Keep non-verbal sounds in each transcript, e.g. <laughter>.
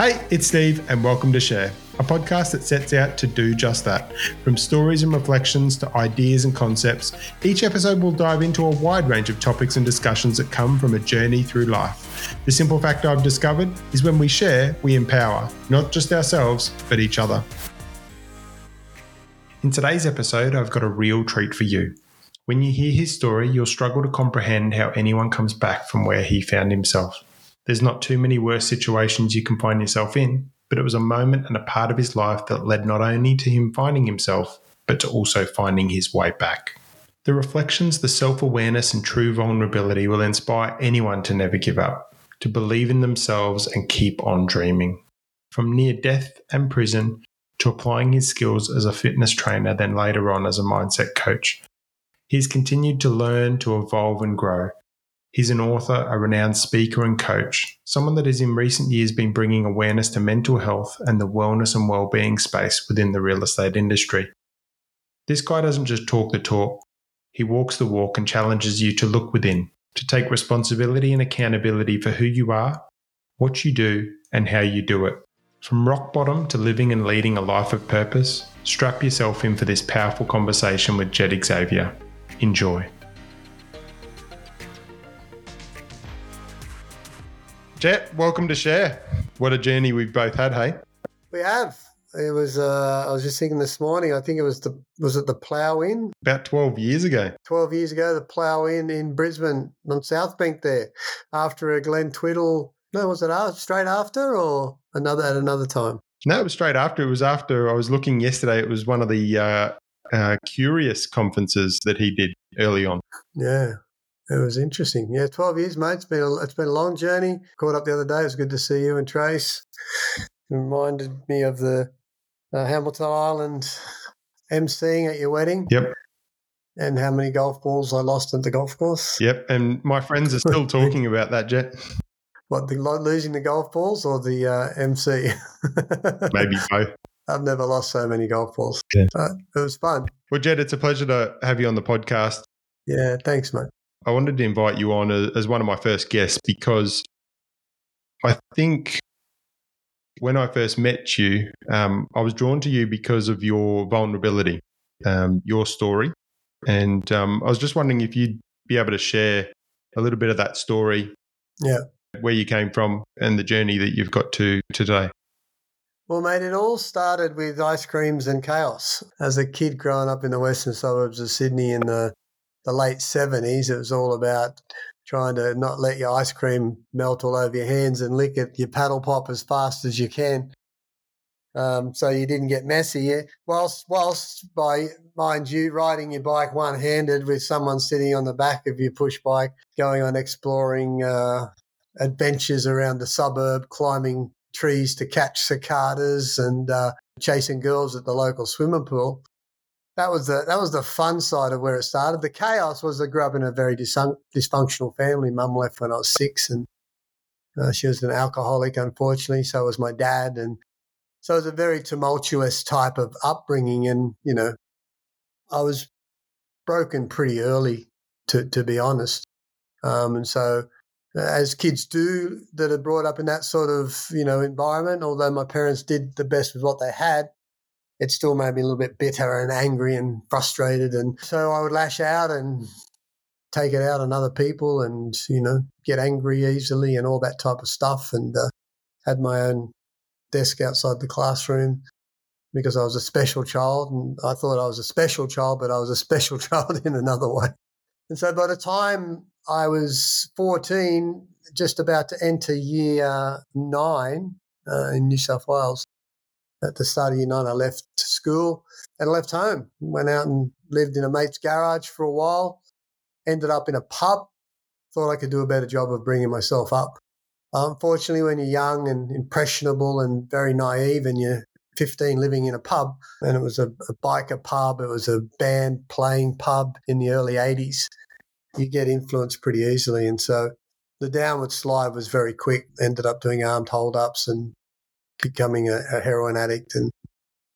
Hey, it's Steve, and welcome to Share, a podcast that sets out to do just that. From stories and reflections to ideas and concepts, each episode will dive into a wide range of topics and discussions that come from a journey through life. The simple fact I've discovered is when we share, we empower, not just ourselves, but each other. In today's episode, I've got a real treat for you. When you hear his story, you'll struggle to comprehend how anyone comes back from where he found himself. There's not too many worse situations you can find yourself in, but it was a moment and a part of his life that led not only to him finding himself, but to also finding his way back. The reflections, the self awareness, and true vulnerability will inspire anyone to never give up, to believe in themselves and keep on dreaming. From near death and prison to applying his skills as a fitness trainer, then later on as a mindset coach. He's continued to learn, to evolve, and grow He's an author, a renowned speaker and coach, someone that has in recent years been bringing awareness to mental health and the wellness and well-being space within the real estate industry. This guy doesn't just talk the talk, he walks the walk and challenges you to look within, to take responsibility and accountability for who you are, what you do, and how you do it. From rock bottom to living and leading a life of purpose, strap yourself in for this powerful conversation with Jet Xavier. Enjoy. Jet, welcome to Share. What a journey we've both had, hey? We have. It was. Uh, I was just thinking this morning. I think it was the was it the Plough Inn about twelve years ago. Twelve years ago, the Plough Inn in Brisbane on South Bank there. After a Glen Twiddle. No, was it straight after or another at another time? No, it was straight after. It was after I was looking yesterday. It was one of the uh, uh, curious conferences that he did early on. Yeah, it was interesting. Yeah, 12 years, mate. It's been a, it's been a long journey. Caught up the other day. It was good to see you and Trace. It reminded me of the uh, Hamilton Island emceeing at your wedding. Yep. And how many golf balls I lost at the golf course. Yep. And my friends are still <laughs> talking about that, Jet. What, the, losing the golf balls or the uh, MC? <laughs> Maybe both. I've never lost so many golf balls. Yeah. But it was fun. Well, Jet, it's a pleasure to have you on the podcast. Yeah, thanks, mate. I wanted to invite you on as one of my first guests because I think when I first met you, um, I was drawn to you because of your vulnerability, um, your story. And um, I was just wondering if you'd be able to share a little bit of that story. Yeah. Where you came from and the journey that you've got to today. Well, mate, it all started with ice creams and chaos. As a kid growing up in the western suburbs of Sydney in the the late 70s. It was all about trying to not let your ice cream melt all over your hands and lick it, your paddle pop as fast as you can. Um, so you didn't get messy. Whilst, whilst by mind you, riding your bike one handed with someone sitting on the back of your push bike, going on exploring uh, adventures around the suburb, climbing trees to catch cicadas and uh, chasing girls at the local swimming pool that was the that was the fun side of where it started. The chaos was I grew up in a very dysfunctional family. Mum left when I was six, and uh, she was an alcoholic, unfortunately. So was my dad, and so it was a very tumultuous type of upbringing. And you know, I was broken pretty early, to to be honest. Um, and so, uh, as kids do that are brought up in that sort of you know environment, although my parents did the best with what they had, it still made me a little bit bitter and angry and frustrated. And so I would lash out and take it out on other people and, you know, get angry easily and all that type of stuff. And uh, had my own desk outside the classroom because I was a special child. And I thought I was a special child, but I was a special <laughs> child in another way. And so by the time I was 14, just about to enter year nine uh, in New South Wales, at the start of year nine, I left school and left home. Went out and lived in a mate's garage for a while. Ended up in a pub. Thought I could do a better job of bringing myself up. Unfortunately, when you're young and impressionable and very naive, and you're 15 living in a pub, and it was a, a biker pub, it was a band playing pub in the early 80s, you get influenced pretty easily. And so the downward slide was very quick. Ended up doing armed holdups and becoming a, a heroin addict and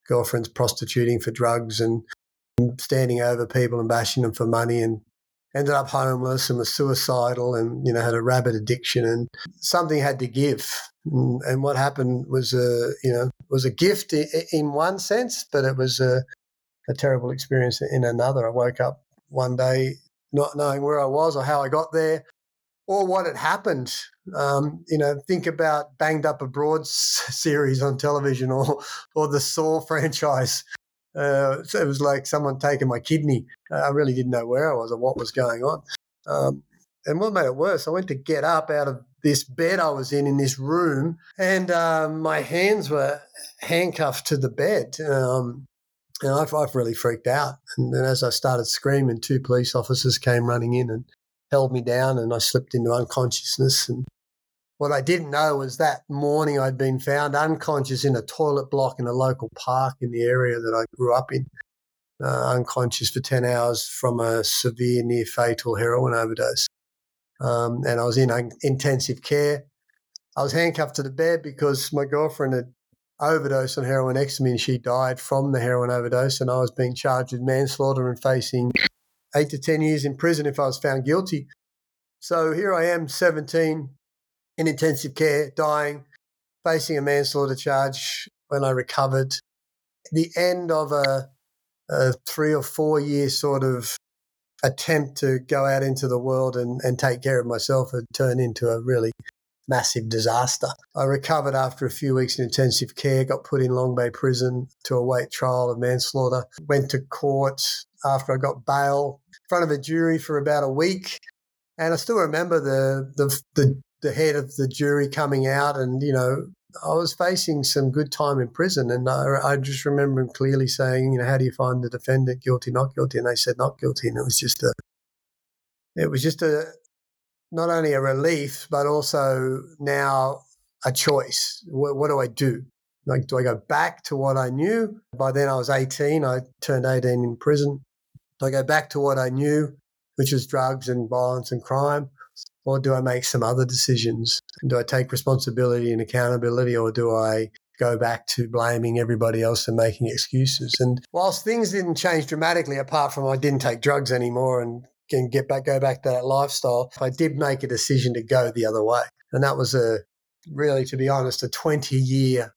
girlfriends prostituting for drugs and standing over people and bashing them for money and ended up homeless and was suicidal and you know had a rabid addiction and something had to give And, and what happened was a you know was a gift in one sense, but it was a, a terrible experience in another. I woke up one day not knowing where I was or how I got there or what had happened. Um, you know, think about Banged Up Abroad <laughs> series on television or or the Saw <laughs> franchise. Uh, so it was like someone taking my kidney. I really didn't know where I was or what was going on. Um, and what made it worse, I went to get up out of this bed I was in in this room, and um, my hands were handcuffed to the bed. Um, and I've, I've, really freaked out. And then as I started screaming, two police officers came running in and held me down, and I slipped into unconsciousness. And what I didn't know was that morning I'd been found unconscious in a toilet block in a local park in the area that I grew up in, uh, unconscious for 10 hours from a severe, near fatal heroin overdose. Um, and I was in un- intensive care. I was handcuffed to the bed because my girlfriend had overdosed on heroin me and she died from the heroin overdose. And I was being charged with manslaughter and facing eight to 10 years in prison if I was found guilty. So here I am, 17, in intensive care, dying, facing a manslaughter charge when I recovered. The end of a, a three or four year sort of attempt to go out into the world and, and take care of myself had turned into a really massive disaster. I recovered after a few weeks in intensive care, got put in Long Bay Prison to await trial of manslaughter, went to court after I got bail front of a jury for about a week. And I still remember the, the, the, the head of the jury coming out and, you know, I was facing some good time in prison, and I, I, just remember him clearly saying, "You know, how do you find the defendant guilty, not guilty?" And they said not guilty, and it was just a, it was just a, not only a relief, but also now a choice. What, what do I do? Like, do I go back to what I knew? By then, I was 18. I turned 18 in prison. Do I go back to what I knew, which was drugs and violence and crime? Or do I make some other decisions? Do I take responsibility and accountability, or do I go back to blaming everybody else and making excuses? And whilst things didn't change dramatically, apart from I didn't take drugs anymore and can get back, go back to that lifestyle, I did make a decision to go the other way. And that was a really, to be honest, a 20 year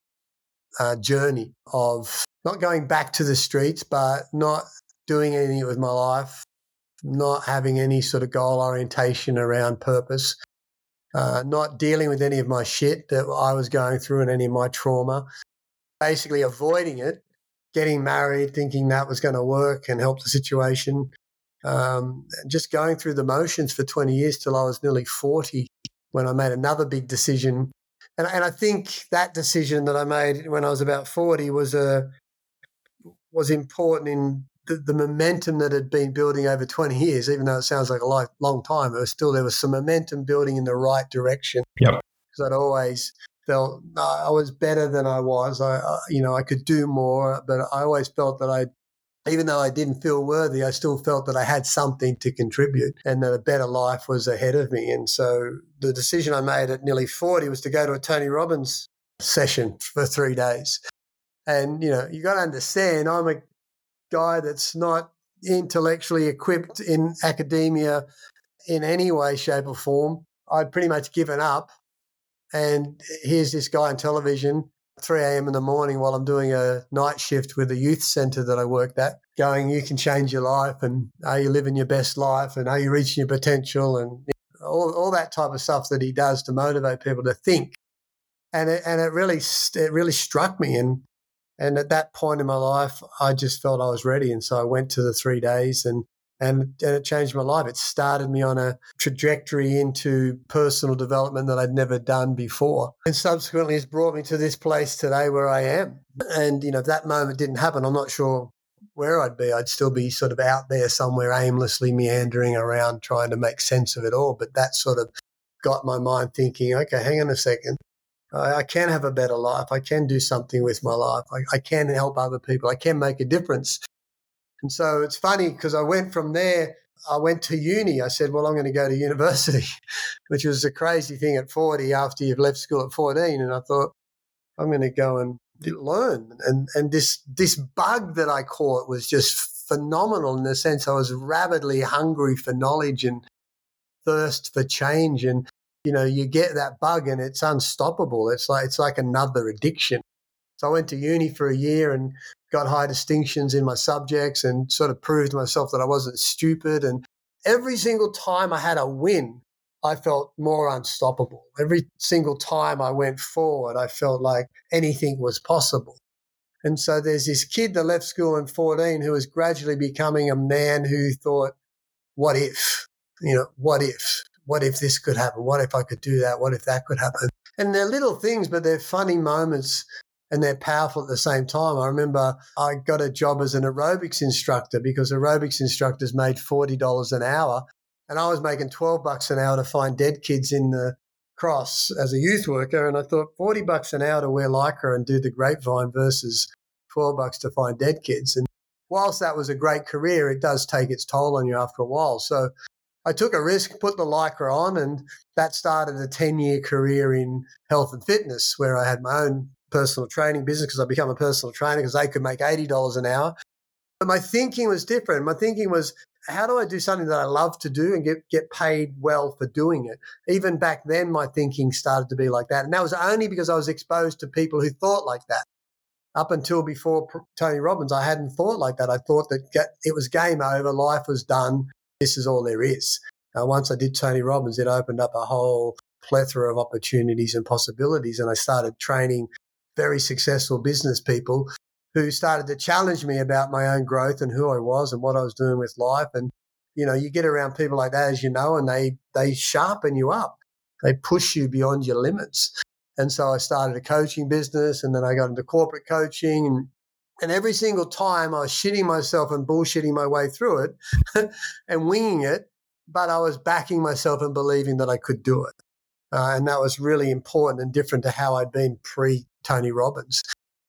uh, journey of not going back to the streets, but not doing anything with my life, not having any sort of goal orientation around purpose, uh, not dealing with any of my shit that I was going through and any of my trauma, basically avoiding it, getting married, thinking that was going to work and help the situation, um, just going through the motions for 20 years till I was nearly 40 when I made another big decision. And, and I think that decision that I made when I was about 40 was a was important in the, the, momentum that had been building over 20 years, even though it sounds like a life, long time, it was still there was some momentum building in the right direction. Yep. Because I'd always felt I was better than I was. I, I, you know, I could do more, but I always felt that I, even though I didn't feel worthy, I still felt that I had something to contribute and that a better life was ahead of me. And so the decision I made at nearly 40 was to go to a Tony Robbins session for three days. And, you know, you got to understand, I'm a guy that's not intellectually equipped in academia in any way, shape, or form. I'd pretty much given up. And here's this guy on television, 3 a.m. in the morning while I'm doing a night shift with a youth center that I worked at, going, You can change your life. And are you living your best life? And are you reaching your potential? And all, all that type of stuff that he does to motivate people to think. And it, and it really it really struck me. And and at that point in my life, I just felt I was ready. And so I went to the three days and, and, and it changed my life. It started me on a trajectory into personal development that I'd never done before. And subsequently, it's brought me to this place today where I am. And, you know, if that moment didn't happen, I'm not sure where I'd be. I'd still be sort of out there somewhere aimlessly meandering around trying to make sense of it all. But that sort of got my mind thinking, okay, hang on a second. I, can have a better life. I can do something with my life. I, I can help other people. I can make a difference. And so it's funny because I went from there, I went to uni. I said, well, I'm going to go to <laughs> university, which was a crazy thing at 40 after you've left school at 14. And I thought, I'm going to go and learn. And, and this, this bug that I caught was just phenomenal in the sense I was rabidly hungry for knowledge and thirst for change. And you know, you get that bug and it's unstoppable. It's like it's like another addiction. So I went to uni for a year and got high distinctions in my subjects and sort of proved to myself that I wasn't stupid. And every single time I had a win, I felt more unstoppable. Every single time I went forward, I felt like anything was possible. And so there's this kid that left school in 14 who was gradually becoming a man who thought, what if? You know, what if? What if this could happen? What if I could do that? What if that could happen? And they're little things, but they're funny moments and they're powerful at the same time. I remember I got a job as an aerobics instructor because aerobics instructors made $40 an hour and I was making 12 bucks an hour to find dead kids in the cross as a youth worker. And I thought 40 bucks an hour to wear lycra and do the grapevine versus 12 bucks to find dead kids. And whilst that was a great career, it does take its toll on you after a while. So I took a risk, put the lycra on, and that started a 10 year career in health and fitness where I had my own personal training business because I became a personal trainer because they could make $80 an hour. But my thinking was different. My thinking was, how do I do something that I love to do and get, get paid well for doing it? Even back then, my thinking started to be like that. And that was only because I was exposed to people who thought like that. Up until before Tony Robbins, I hadn't thought like that. I thought that it was game over, life was done, this is all there is. Uh, once I did Tony Robbins, it opened up a whole plethora of opportunities and possibilities. And I started training very successful business people who started to challenge me about my own growth and who I was and what I was doing with life. And, you know, you get around people like that, as you know, and they, they sharpen you up. They push you beyond your limits. And so I started a coaching business and then I got into corporate coaching and and every single time I was shitting myself and bullshitting my way through it <laughs> and winging it, but I was backing myself and believing that I could do it. Uh, and that was really important and different to how I'd been pre Tony Robbins.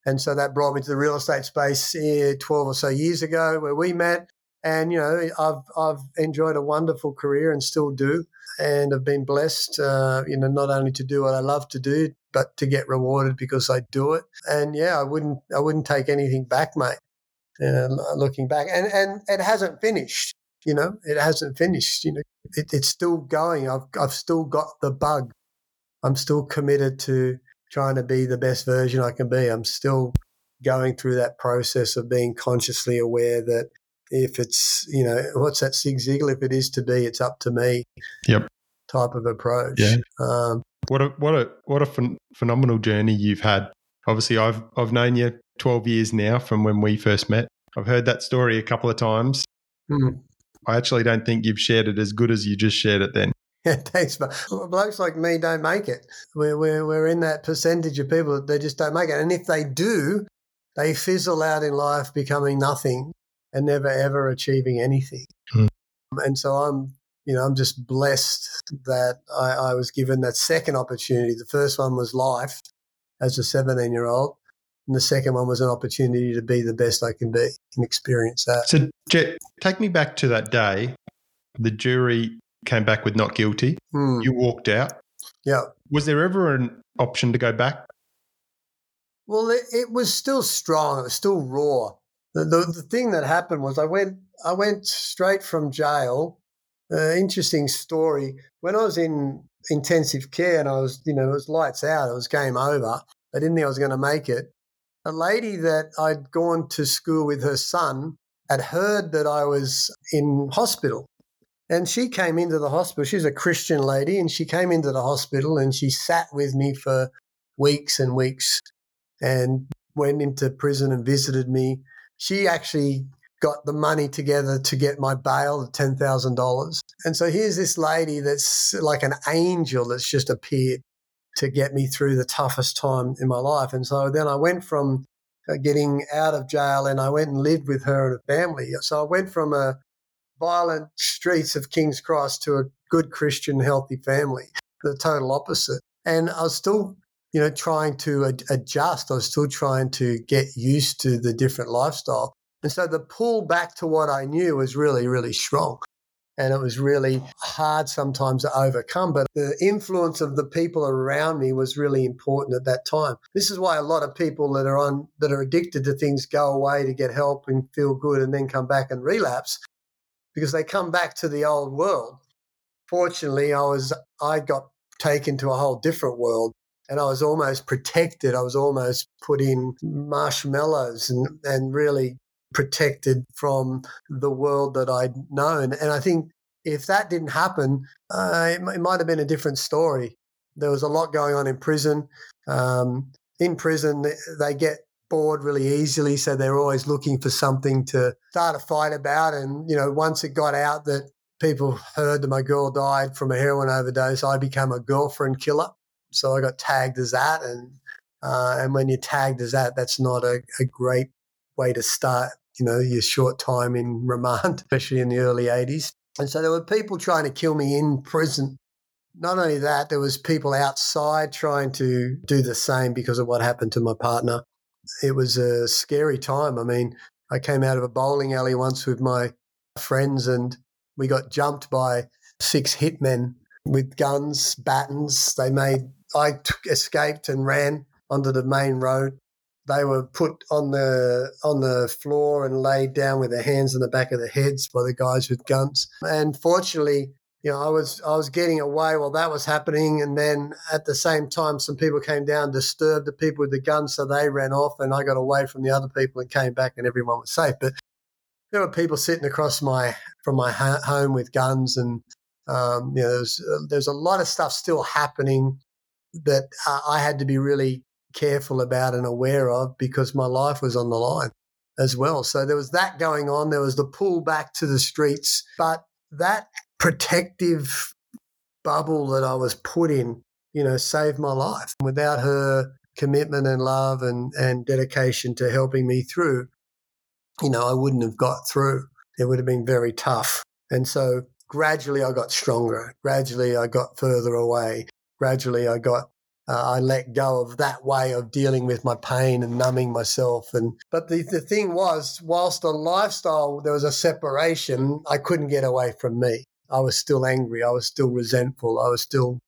And so that brought me to the real estate space 12 or so years ago where we met. And, you know, I've, I've enjoyed a wonderful career and still do. And have been blessed, uh, you know, not only to do what I love to do, but to get rewarded because I do it. And yeah, I wouldn't, I wouldn't take anything back, mate. Uh, looking back, and and it hasn't finished. You know, it hasn't finished. You know, it, it's still going. I've I've still got the bug. I'm still committed to trying to be the best version I can be. I'm still going through that process of being consciously aware that if it's, you know, what's that Zig Ziglar? If it is to be, it's up to me. Yep. Type of approach. Yeah. Um, what a what a what a ph- phenomenal journey you've had. Obviously, I've I've known you 12 years now from when we first met. I've heard that story a couple of times. Mm. I actually don't think you've shared it as good as you just shared it then. Yeah, thanks. But blokes like me don't make it. We're, we're, we're in that percentage of people that they just don't make it. And if they do, they fizzle out in life becoming nothing and never ever achieving anything. Mm. And so I'm, you know, I'm just blessed that I, I was given that second opportunity. The first one was life as a 17 year old. And the second one was an opportunity to be the best I can be and experience that. So, Jet, take me back to that day. The jury came back with not guilty. Mm. You walked out. Yeah. Was there ever an option to go back? Well, it, it was still strong. It was still raw. The, the, the, thing that happened was I went I went straight from jail. Uh, interesting story. When I was in intensive care and I was, you know, it was lights out. It was game over. I didn't think I was going to make it. A lady that I'd gone to school with her son had heard that I was in hospital and she came into the hospital. She's a Christian lady, and she came into the hospital and she sat with me for weeks and weeks and went into prison and visited me. She actually got the money together to get my bail of $10,000. And so here's this lady that's like an angel that's just appeared to get me through the toughest time in my life. And so then I went from uh, getting out of jail and I went and lived with her and her family. So I went from a violent streets of King's Cross to a good Christian, healthy family. The total opposite. And I was still, you know, trying to ad- adjust. I was still trying to get used to the different lifestyle. And so the pull back to what I knew was really, really strong. And it was really hard sometimes to overcome. But the influence of the people around me was really important at that time. This is why a lot of people that are on that are addicted to things go away to get help and feel good and then come back and relapse because they come back to the old world. Fortunately, I was I got taken to a whole different world. And I was almost protected. I was almost put in marshmallows and, and really protected from the world that I'd known. And I think if that didn't happen, uh, it, it, might have been a different story. There was a lot going on in prison. Um, in prison, they get bored really easily, so they're always looking for something to start a fight about. And you know, once it got out that people heard that my girl died from a heroin overdose, I became a girlfriend killer. So I got tagged as that, and uh, and when you're tagged as that, that's not a, a great way to start. You know, your short time in <laughs> remand, especially in the early '80s. And so there were people trying to kill me in prison. Not only that, there was people outside trying to do the same because of what happened to my partner. It was a scary time. I mean, I came out of a bowling alley once with my friends and we got jumped by six hitmen with guns, batons. They made, I t- escaped and ran onto the main road. They were put on the on the floor and laid down with their hands in the back of their heads by the guys with guns. And fortunately, you know, I was I was getting away while that was happening, and then at the same time, some people came down, disturbed the people with the guns, so they ran off, and I got away from the other people and came back, and everyone was safe. But there were people sitting across my from my ha- home with guns, and um, you know, there's uh, there's a lot of stuff still happening that uh, I had to be really careful about and aware of because my life was on the line as well. So there was that going on. There was the pull back to the streets, but that protective bubble that I was put in, you know, saved my life. Without her commitment and love and, and dedication to helping me through, you know, I wouldn't have got through. It would have been very tough. And so gradually I got stronger. Gradually I got further away. Gradually I got uh, I let go of that way of dealing with my pain and numbing myself. And but the, the thing was, whilst on lifestyle there was a separation, I couldn't get away from me. I was still angry. I was still resentful. I was still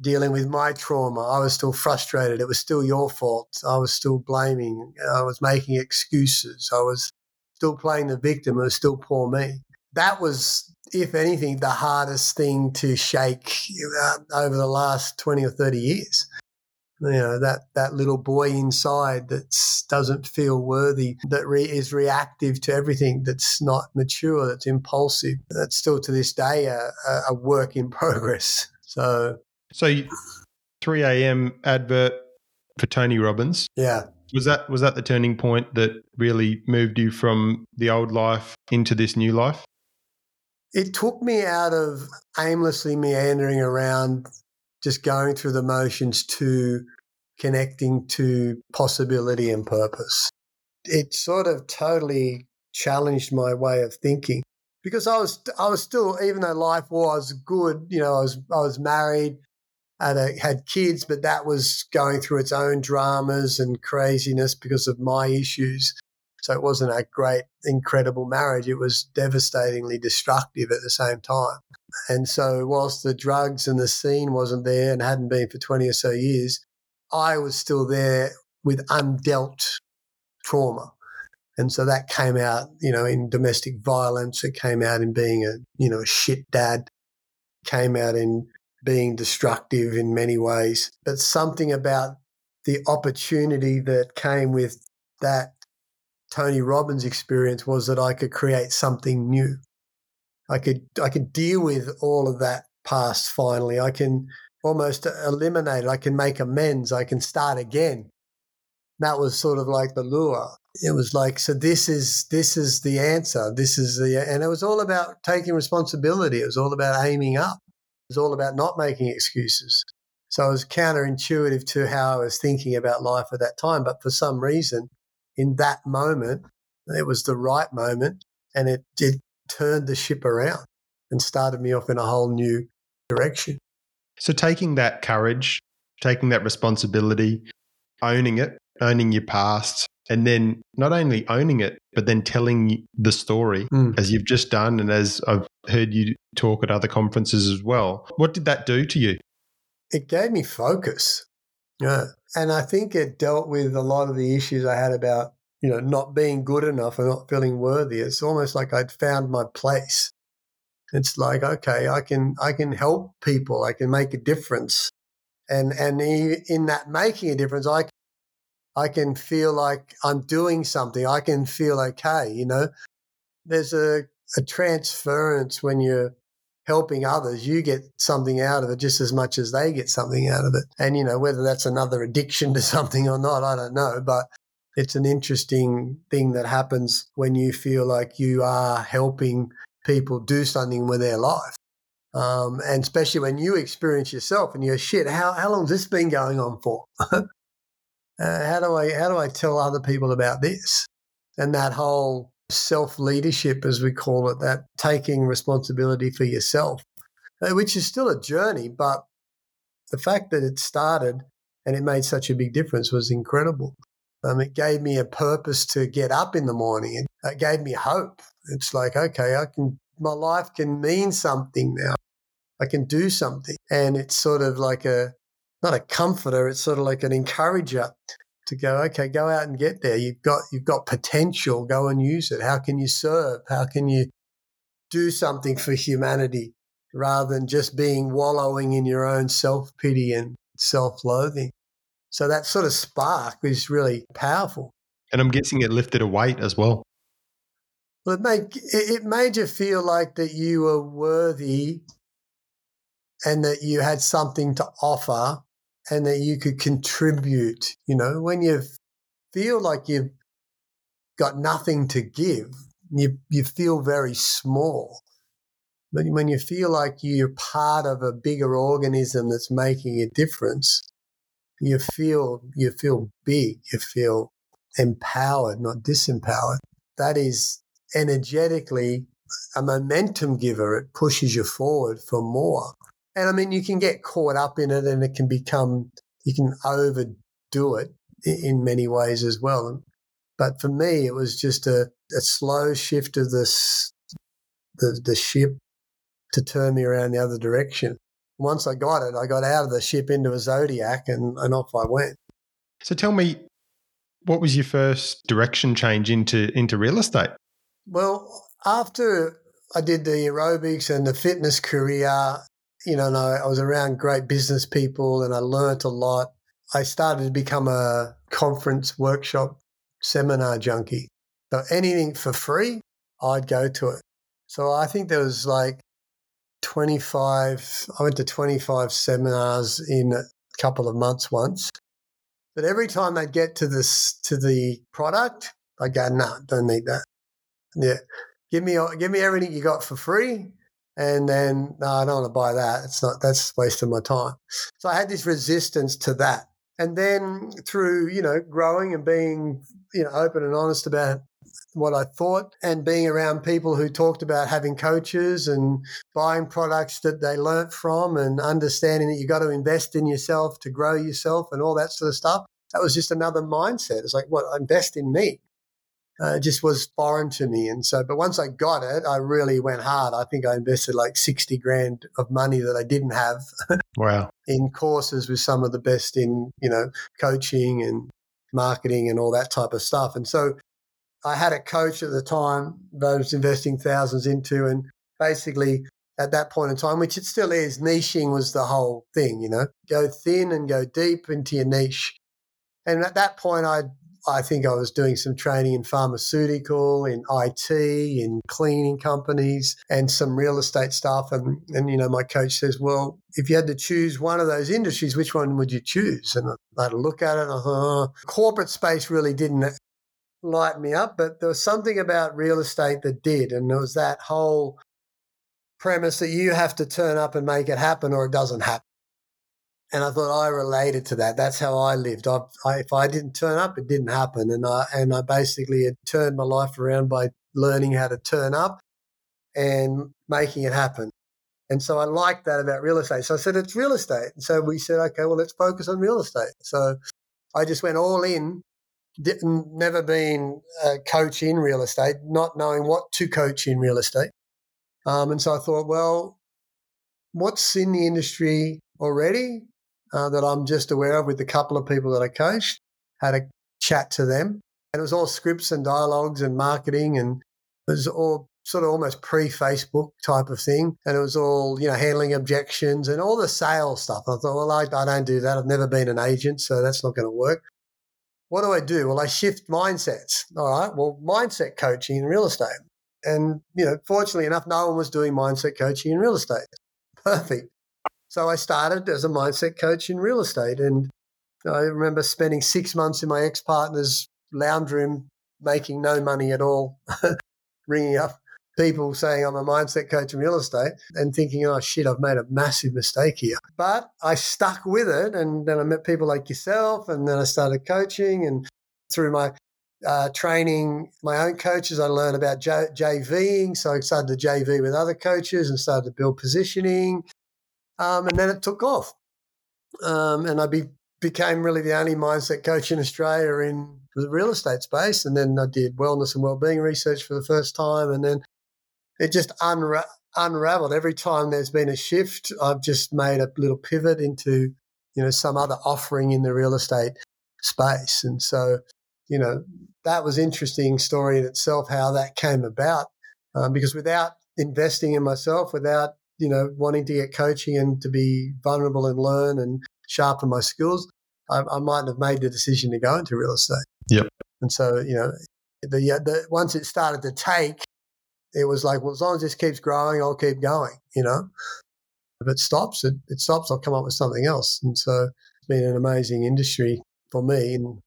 dealing with my trauma. I was still frustrated. It was still your fault. I was still blaming. I was making excuses. I was still playing the victim. It was still poor me. That was, if anything, the hardest thing to shake uh, over the last 20 or 30 years. You know, that, that little boy inside that doesn't feel worthy, that re- is reactive to everything, that's not mature, that's impulsive. That's still to this day a, a work in <laughs> progress. So so, 3 a.m. advert for Tony Robbins. Yeah. Was that was that the turning point that really moved you from the old life into this new life? It took me out of aimlessly meandering around, just going through the motions to connecting to possibility and purpose. It sort of totally challenged my way of thinking because I was I was still even though life was good, you know, I was I was married, had, a, had kids, but that was going through its own dramas and craziness because of my issues. So it wasn't a great, incredible marriage. It was devastatingly destructive at the same time. And so, whilst the drugs and the scene wasn't there and hadn't been for 20 or so years, I was still there with undealt trauma. And so that came out, you know, in domestic violence. It came out in being a, you know, a shit dad. Came out in being destructive in many ways, but something about the opportunity that came with that Tony Robbins experience was that I could create something new. I could I could deal with all of that past finally. I can almost eliminate it. I can make amends. I can start again. That was sort of like the lure. It was like, so this is this is the answer. This is the and it was all about taking responsibility. It was all about aiming up It was all about not making excuses. So it was counterintuitive to how I was thinking about life at that time. But for some reason, in that moment, it was the right moment and it, it turned the ship around and started me off in a whole new direction. So taking that courage, taking that responsibility, owning it, owning your past, and then not only owning it, but then telling the story mm. as you've just done and as I've heard you talk at other conferences as well. What did that do to you? It gave me focus. Yeah. And I think it dealt with a lot of the issues I had about, you know, not being good enough and not feeling worthy. It's almost like I'd found my place. It's like, okay, I can I can help people, I can make a difference. And and in that making a difference, I I can feel like I'm doing something. I can feel okay, you know. There's a, a transference when you're helping others, you get something out of it just as much as they get something out of it. And, you know, whether that's another addiction to <laughs> something or not, I don't know. But it's an interesting thing that happens when you feel like you are helping people do something with their life. Um, and especially when you experience yourself and you're shit, how, how long's this been going on for? <laughs> uh, how do I how do I tell other people about this? And that whole self leadership, as we call it, that taking responsibility for yourself, uh, which is still a journey, but the fact that it started and it made such a big difference was incredible. Um, it gave me a purpose to get up in the morning. It gave me hope. It's like, okay, I can, my life can mean something now. I can do something. And it's sort of like a, not a comforter, it's sort of like an encourager to go, okay, go out and get there. You've got you've got potential. Go and use it. How can you serve? How can you do something for humanity rather than just being wallowing in your own self pity and self loathing? So that sort of spark is really powerful. And I'm guessing it lifted a weight as well. Well, it made it made you feel like that you were worthy and that you had something to offer and that you could contribute. You know, when you feel like you've got nothing to give, you, you feel very small. But when you feel like you're part of a bigger organism that's making a difference, you feel you feel big, you feel empowered, not disempowered. That is energetically a momentum giver. It pushes you forward for more. And I mean, you can get caught up in it and it can become, you can overdo it in many ways as well. But for me, it was just a, a slow shift of this, the, the ship to turn me around the other direction. Once I got it, I got out of the ship into a Zodiac and, and off I went. So tell me, what was your first direction change into into real estate? Well, after I did the aerobics and the fitness career, you know, and I, I was around great business people and I learnt a lot. I started to become a conference, workshop, seminar junkie. So anything for free, I'd go to it. So I think there was like 25, I went to 25 seminars in a couple of months once. But every time I'd get to this, to the product, I go, no, nah, don't need that. Yeah. Give me, give me everything you got for free and then no, I don't want to buy that. It's not that's wasting my time. So I had this resistance to that. And then through, you know, growing and being, you know, open and honest about what I thought and being around people who talked about having coaches and buying products that they learnt from and understanding that you got to invest in yourself to grow yourself and all that sort of stuff. That was just another mindset. It's like, what, invest in me uh, just was foreign to me. And so, but once I got it, I really went hard. I think I invested like 60 grand of money that I didn't have. <laughs> Wow. in courses with some of the best in, you know, coaching and marketing and all that type of stuff. And so I had a coach at the time that I was investing thousands into. And basically, at that point in time, which it still is, niching was the whole thing, you know, go thin and go deep into your niche. And at that point, I'd I think I was doing some training in pharmaceutical, in IT, in cleaning companies, and some real estate stuff. And, and, you know, my coach says, Well, if you had to choose one of those industries, which one would you choose? And I had a look at it. And oh, corporate space really didn't light me up, but there was something about real estate that did. And there was that whole premise that you have to turn up and make it happen or it doesn't happen. And I thought I related to that. That's how I lived. I, I, if I didn't turn up, it didn't happen. And I and I basically had turned my life around by learning how to turn up and making it happen. And so I liked that about real estate. So I said, it's real estate. And so we said, okay, well, let's focus on real estate. So I just went all in, didn't, never been a coach in real estate, not knowing what to coach in real estate. Um, and so I thought, well, what's in the industry already? Uh, that I'm just aware of with a couple of people that I coached, had a chat to them. And it was all scripts and dialogues and marketing and it was all sort of almost pre-Facebook type of thing, and it was all you know handling objections and all the sales stuff. I thought, well, I, I don't do that. I've never been an agent, so that's not going to work. What do I do? Well, I shift mindsets. All right. Well, mindset coaching in real estate, and you know, fortunately enough, no one was doing mindset coaching in real estate. <laughs> Perfect. So I started as a mindset coach in real estate, and I remember spending six months in my ex partner's lounge room, making no money at all, <laughs> ringing up people saying I'm a mindset coach in real estate and thinking, oh shit, I've made a massive mistake here. But I stuck with it. And then I met people like yourself. And then I started coaching. And through my uh, training, my own coaches, I learned about J- JVing. So I started to JV with other coaches and started to build positioning. Um, and then it took off. Um, and I be, became really the only mindset coach in Australia in the real estate space. And then I did wellness and well-being research for the first time. And then it just unra- unraveled. Every time there's been a shift, I've just made a little pivot into, you know, some other offering in the real estate space. And so, you know, that was interesting story in itself, how that came about. Um, because without investing in myself, without, you know, wanting to get coaching and to be vulnerable and learn and sharpen my skills, I, I mightn't have made the decision to go into real estate. Yep. And so, you know, the, the once it started to take, it was like, well, as long as this keeps growing, I'll keep going, you know. If it stops, it, it stops, I'll come up with something else. And so it's been an amazing industry for me. And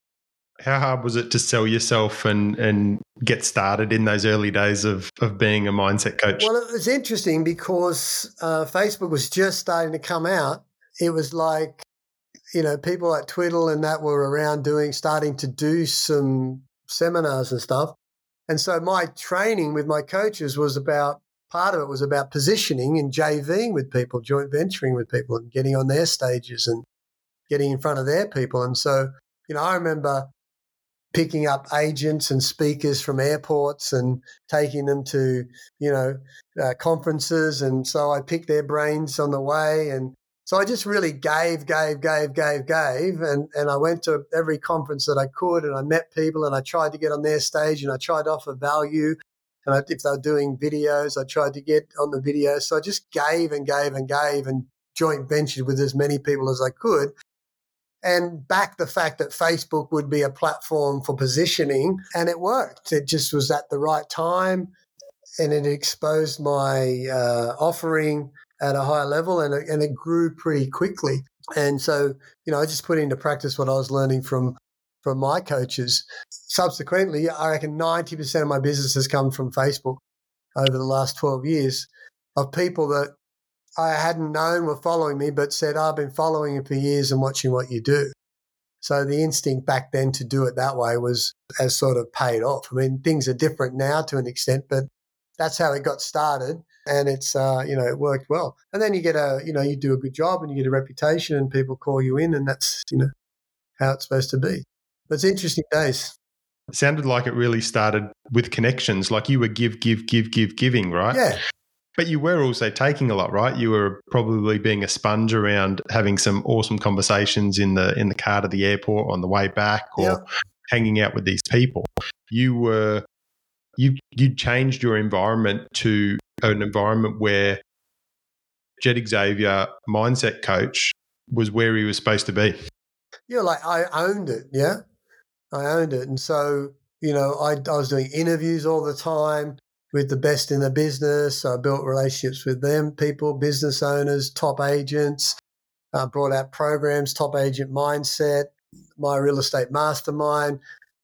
how hard was it to sell yourself and, and get started in those early days of, of being a mindset coach? Well, it was interesting because uh, Facebook was just starting to come out. It was like, you know, people like Twiddle and that were around doing, starting to do some seminars and stuff. And so my training with my coaches was about part of it was about positioning and JVing with people, joint venturing with people and getting on their stages and getting in front of their people. And so, you know, I remember picking up agents and speakers from airports and taking them to, you know, uh, conferences. And so I picked their brains on the way and so I just really gave, gave, gave, gave, gave. And, and I went to every conference that I could and I met people and I tried to get on their stage and I tried to offer value. And I, if they were doing videos, I tried to get on the video. So I just gave and gave and gave and joint ventured with as many people as I could and back the fact that Facebook would be a platform for positioning. And it worked. It just was at the right time and it exposed my uh, offering at a higher level and it, and it grew pretty quickly. And so, you know, I just put into practice what I was learning from from my coaches. Subsequently, I reckon 90% of my business has come from Facebook over the last 12 years of people that I hadn't known were following me, but said, I've been following you for years and watching what you do. So the instinct back then to do it that way was has sort of paid off. I mean, things are different now to an extent, but that's how it got started and it's uh, you know it worked well. And then you get a you know you do a good job and you get a reputation and people call you in and that's you know how it's supposed to be. But it's interesting days. It sounded like it really started with connections, like you were give, give, give, give, giving, right? Yeah. But you were also taking a lot, right? You were probably being a sponge around having some awesome conversations in the in the car to the airport on the way back, or yeah. hanging out with these people. You were you you changed your environment to an environment where Jet Xavier, mindset coach, was where he was supposed to be. Yeah, like I owned it. Yeah, I owned it, and so you know, I, I was doing interviews all the time with the best in the business. I built relationships with them, people, business owners, top agents. Uh, brought out programs, top agent mindset, my real estate mastermind,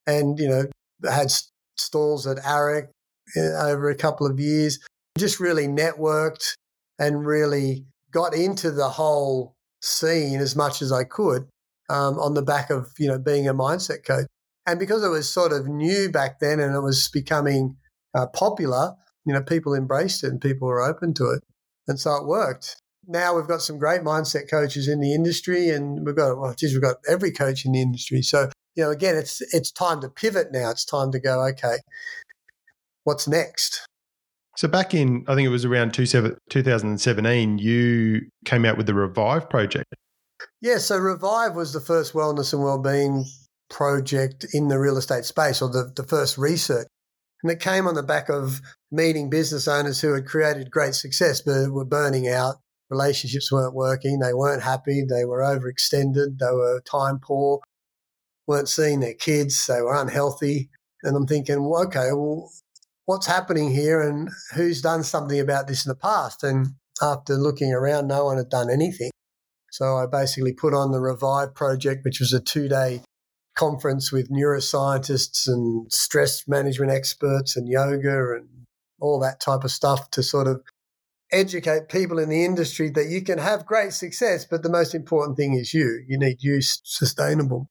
and you know had stalls at AREC uh, over a couple of years just really networked and really got into the whole scene as much as I could um, on the back of you know being a mindset coach. And because it was sort of new back then and it was becoming uh, popular, you know, people embraced it and people were open to it, and so it worked. Now we've got some great mindset coaches in the industry, and we've got well, geez, we've got every coach in the industry. So you know, again, it's it's time to pivot now. It's time to go. Okay, what's next? So back in, I think it was around 2017, you came out with the Revive project. Yeah, so Revive was the first wellness and wellbeing project in the real estate space, or the, the first research. And it came on the back of meeting business owners who had created great success but were burning out. Relationships weren't working. They weren't happy. They were overextended. They were time poor, weren't seeing their kids. They were unhealthy. And I'm thinking, well, okay, well, what's happening here and who's done something about this in the past? And after looking around, no one had done anything. So I basically put on the Revive project, which was a two day conference with neuroscientists and stress management experts and yoga and all that type of stuff to sort of educate people in the industry that you can have great success, but the most important thing is you. You need you sustainable.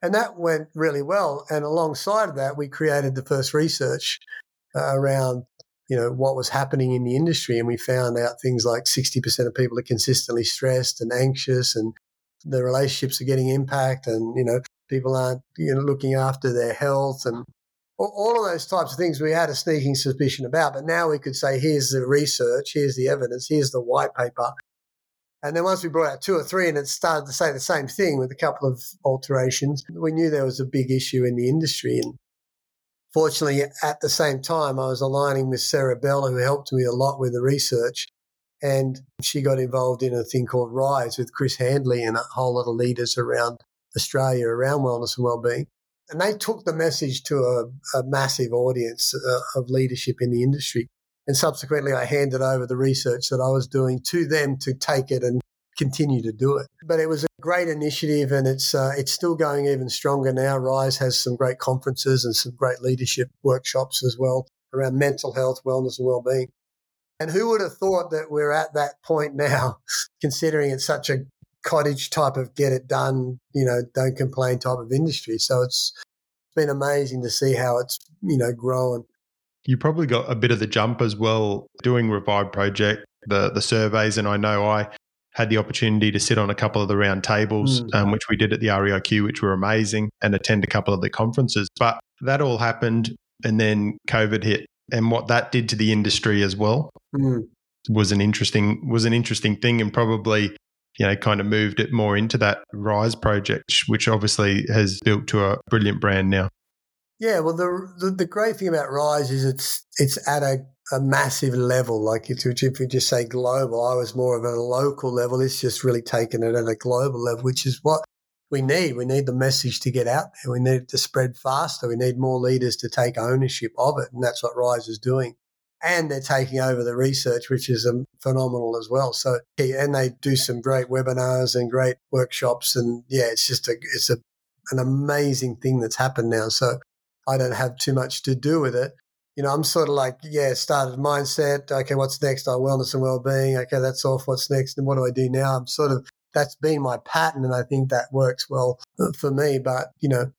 And that went really well. And alongside of that, we created the first research uh, around you know what was happening in the industry and we found out things like 60% of people are consistently stressed and anxious and the relationships are getting impact and you know people aren't you know looking after their health and all of those types of things we had a sneaking suspicion about but now we could say here's the research here's the evidence here's the white paper and then once we brought out two or three and it started to say the same thing with a couple of alterations we knew there was a big issue in the industry and Fortunately, at the same time, I was aligning with Sarah Bell, who helped me a lot with the research. And she got involved in a thing called Rise with Chris Handley and a whole lot of leaders around Australia around wellness and well-being. And they took the message to a, a massive audience uh, of leadership in the industry. And subsequently, I handed over the research that I was doing to them to take it and continue to do it. But it was a great initiative, and it's uh, it's still going even stronger now. Rise has some great conferences and some great leadership workshops as well around mental health, wellness, and well-being. And who would have thought that we're at that point now, <laughs> considering it's such a cottage type of get it done, you know, don't complain type of industry. So it's been amazing to see how it's, you know, grown. You probably got a bit of the jump as well doing Revive Project, the the surveys, and I know I had the opportunity to sit on a couple of the round tables, mm. um, which we did at the REIQ, which were amazing, and attend a couple of the conferences. But that all happened, and then COVID hit, and what that did to the industry as well mm. was an interesting was an interesting thing, and probably you know kind of moved it more into that Rise project, which obviously has built to a brilliant brand now. Yeah, well, the, the, the great thing about Rise is it's it's at a a massive level. Like if you, if you just say global, I was more of a local level. It's just really taken it at a global level, which is what we need. We need the message to get out there. We need it to spread faster. We need more leaders to take ownership of it. And that's what Rise is doing. And they're taking over the research, which is um, phenomenal as well. So, and they do some great webinars and great workshops. And yeah, it's just a, it's a, an amazing thing that's happened now. So I don't have too much to do with it you know, I'm sort of like, yeah, started mindset. Okay, what's next? Oh, wellness and well-being. Okay, that's off. What's next? And what do I do now? I'm sort of that's been my pattern, and I think that works well uh, for me. But you know,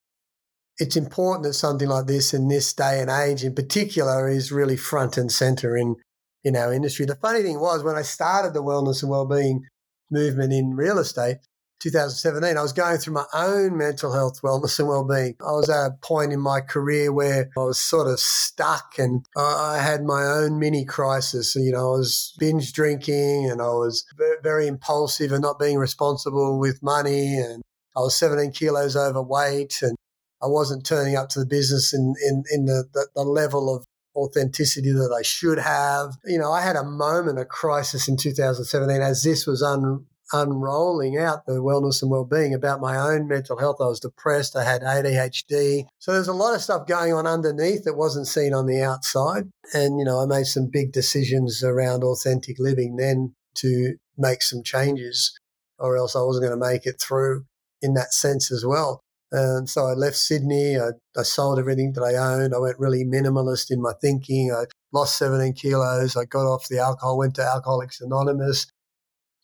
it's important that something like this in this day and age, in particular, is really front and center in in our industry. The funny thing was when I started the wellness and well-being movement in real estate, 2017, I was going through my own mental health, wellness, and well-being. I was at a point in my career where I was sort of stuck, and I had my own mini crisis. You know, I was binge drinking, and I was very impulsive and not being responsible with money, and I was 17 kilos overweight, and I wasn't turning up to the business in in, in the, the, the level of authenticity that I should have. You know, I had a moment, a crisis in 2017 as this was un, unrolling out the wellness and well-being about my own mental health. I was depressed. I had ADHD. So there's a lot of stuff going on underneath that wasn't seen on the outside. And, you know, I made some big decisions around authentic living then to make some changes or else I wasn't going to make it through in that sense as well. And so I left Sydney. I, I sold everything that I owned. I went really minimalist in my thinking. I lost 17 kilos. I got off the alcohol, went to Alcoholics Anonymous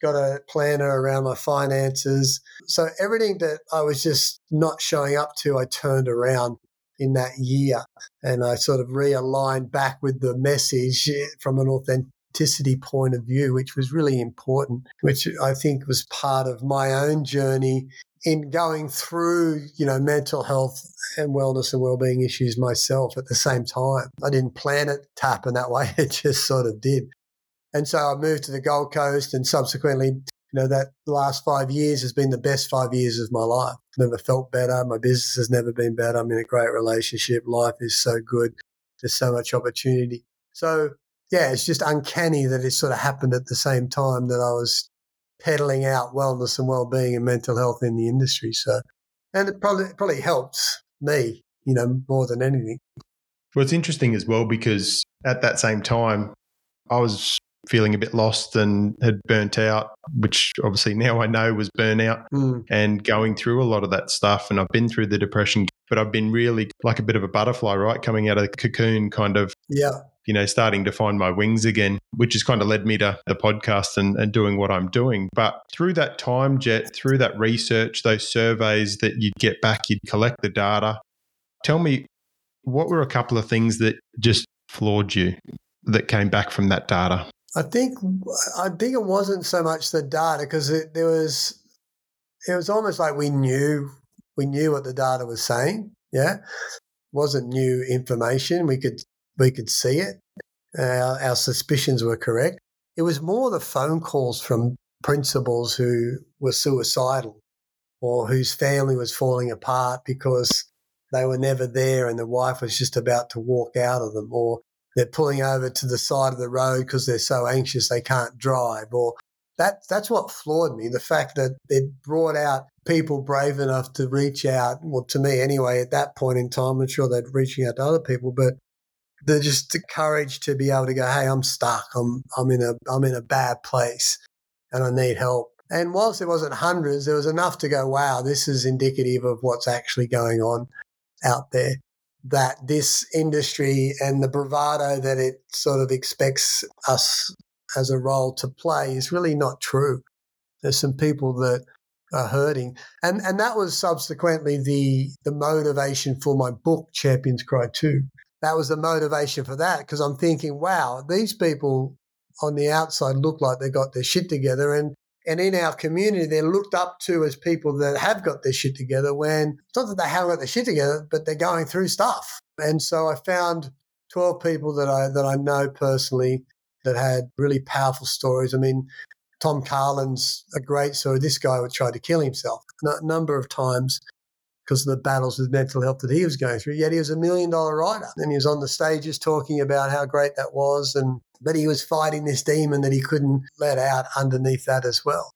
got a planner around my finances. So everything that I was just not showing up to, I turned around in that year and I sort of realigned back with the message eh, from an authenticity point of view, which was really important, which I think was part of my own journey in going through, you know, mental health and wellness and well-being issues myself at the same time. I didn't plan it to happen that way. <laughs> It just sort of did. And so I moved to the Gold Coast and subsequently, you know, that last five years has been the best five years of my life. Never felt better. My business has never been better. I'm in a great relationship. Life is so good. there's so much opportunity. So yeah, it's just uncanny that it sort of happened at the same time that I was peddling out wellness and well-being and mental health in the industry. So, and it probably probably helps me, you know, more than anything. Well, it's interesting as well because at that same time, I was feeling a bit lost and had burnt out, which obviously <laughs> now I know was burnout Mm. and going through a lot of that stuff. And I've been through the depression, but I've been really like a bit of a butterfly, right? Coming out of the cocoon, kind of, Yeah, you know, starting to find my wings again, which has kind of led me to the podcast and, and doing what I'm doing. But through that time, Jet, through that research, those surveys that you'd get back, you'd collect the data. Tell me, what were a couple of things that just floored you that came back from that data? I think I think it wasn't so much the data because there was it was almost like we knew we knew what the data was saying. Yeah, wasn't new information. We could we could see it. Our, our suspicions were correct. It was more the phone calls from principals who were suicidal or whose family was falling apart because they were never there and the wife was just about to walk out of them or they're pulling over to the side of the road because they're so anxious they can't drive or that that's what floored me the fact that it brought out people brave enough to reach out well to me anyway at that point in time i'm sure they're reaching out to other people but the just the courage to be able to go hey i'm stuck i'm i'm in a i'm in a bad place and i need help and whilst there wasn't hundreds there was enough to go wow this is indicative of what's actually going on out there that this industry and the bravado that it sort of expects us as a role to play is really not true. There's some people that are hurting. And and that was subsequently the the motivation for my book, Champions Cry Too. That was the motivation for that because I'm thinking, wow, these people on the outside look like they got their shit together and and in our community, they're looked up to as people that have got their shit together when it's not that they haven't got their shit together, but they're going through stuff. And so I found 12 people that I, that I know personally that had really powerful stories. I mean, Tom Carlin's a great story. This guy would try to kill himself a number of times because of the battles with mental health that he was going through. Yet he was a million dollar writer and he was on the stages talking about how great that was and but he was fighting this demon that he couldn't let out underneath that as well.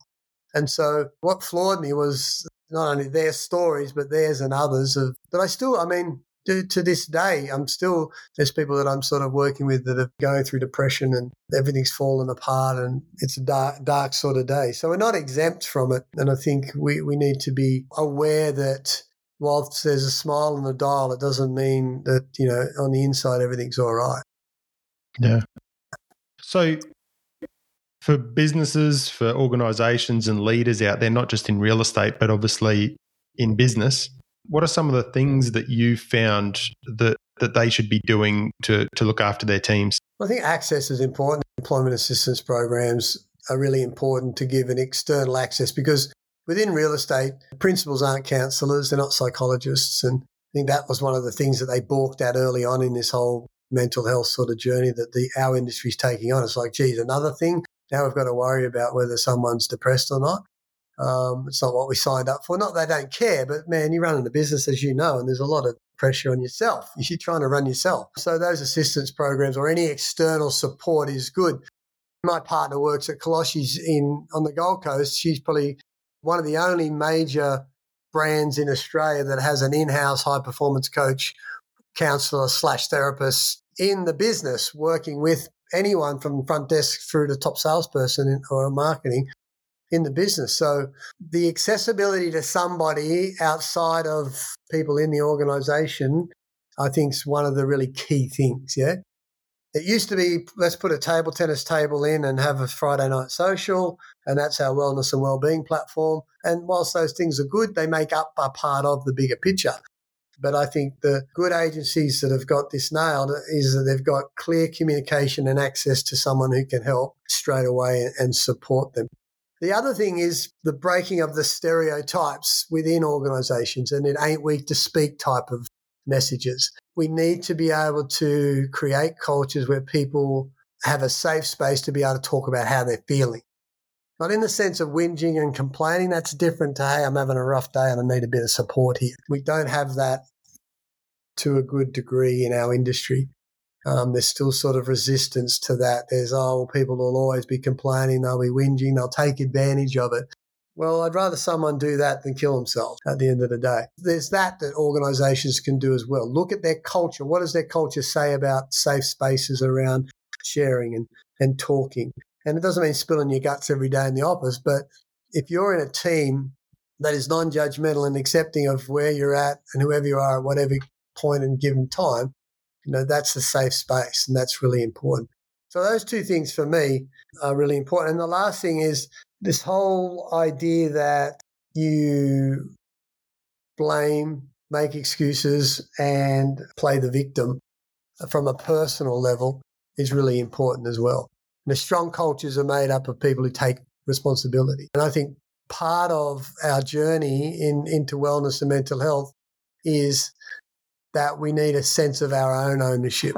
And so what floored me was not only their stories, but theirs and others of that I still, I mean, to, to this day, I'm still, there's people that I'm sort of working with that are going through depression and everything's fallen apart and it's a dark, dark sort of day. So we're not exempt from it. And I think we, we need to be aware that whilst there's a smile on the dial, it doesn't mean that, you know, on the inside, everything's all right. Yeah. So, for businesses, for organizations and leaders out there, not just in real estate, but obviously in business, what are some of the things that you found that, that they should be doing to, to look after their teams? I think access is important. Employment assistance programs are really important to give an external access because within real estate, principals aren't counsellors, they're not psychologists. And I think that was one of the things that they balked at early on in this whole mental health sort of journey that the our industry's taking on. It's like, geez, another thing. Now we've got to worry about whether someone's depressed or not. Um, it's not what we signed up for. Not they don't care, but man, you're running a business as you know, and there's a lot of pressure on yourself. <laughs> You're trying to run yourself. So those assistance programs or any external support is good. My partner works at Kollosche's in on the Gold Coast. She's probably one of the only major brands in Australia that has an in-house high performance coach, counselor slash therapist in the business, working with anyone from front desk through to top salesperson or marketing in the business. So the accessibility to somebody outside of people in the organization, I think is one of the really key things. Yeah. It used to be let's put a table tennis table in and have a Friday night social, and that's our wellness and well-being platform. And whilst those things are good, they make up a part of the bigger picture. But I think the good agencies that have got this nailed is that they've got clear communication and access to someone who can help straight away and support them. The other thing is the breaking of the stereotypes within organizations and it ain't weak to speak type of messages. We need to be able to create cultures where people have a safe space to be able to talk about how they're feeling. Not in the sense of whinging and complaining. That's different to, hey, I'm having a rough day and I need a bit of support here. We don't have that to a good degree in our industry. Um, there's still sort of resistance to that. There's, oh, well, people will always be complaining, they'll be whinging, they'll take advantage of it. Well, I'd rather someone do that than kill themselves at the end of the day. There's that that organizations can do as well. Look at their culture. What does their culture say about safe spaces around sharing and, and talking? And it doesn't mean spilling your guts every day in the office, but if you're in a team that is non judgmental and accepting of where you're at and whoever you are at whatever and given time, you know, that's a safe space and that's really important. So those two things for me are really important. And the last thing is this whole idea that you blame, make excuses, and play the victim from a personal level is really important as well. And the strong cultures are made up of people who take responsibility. And I think part of our journey in, into wellness and mental health is that we need a sense of our own ownership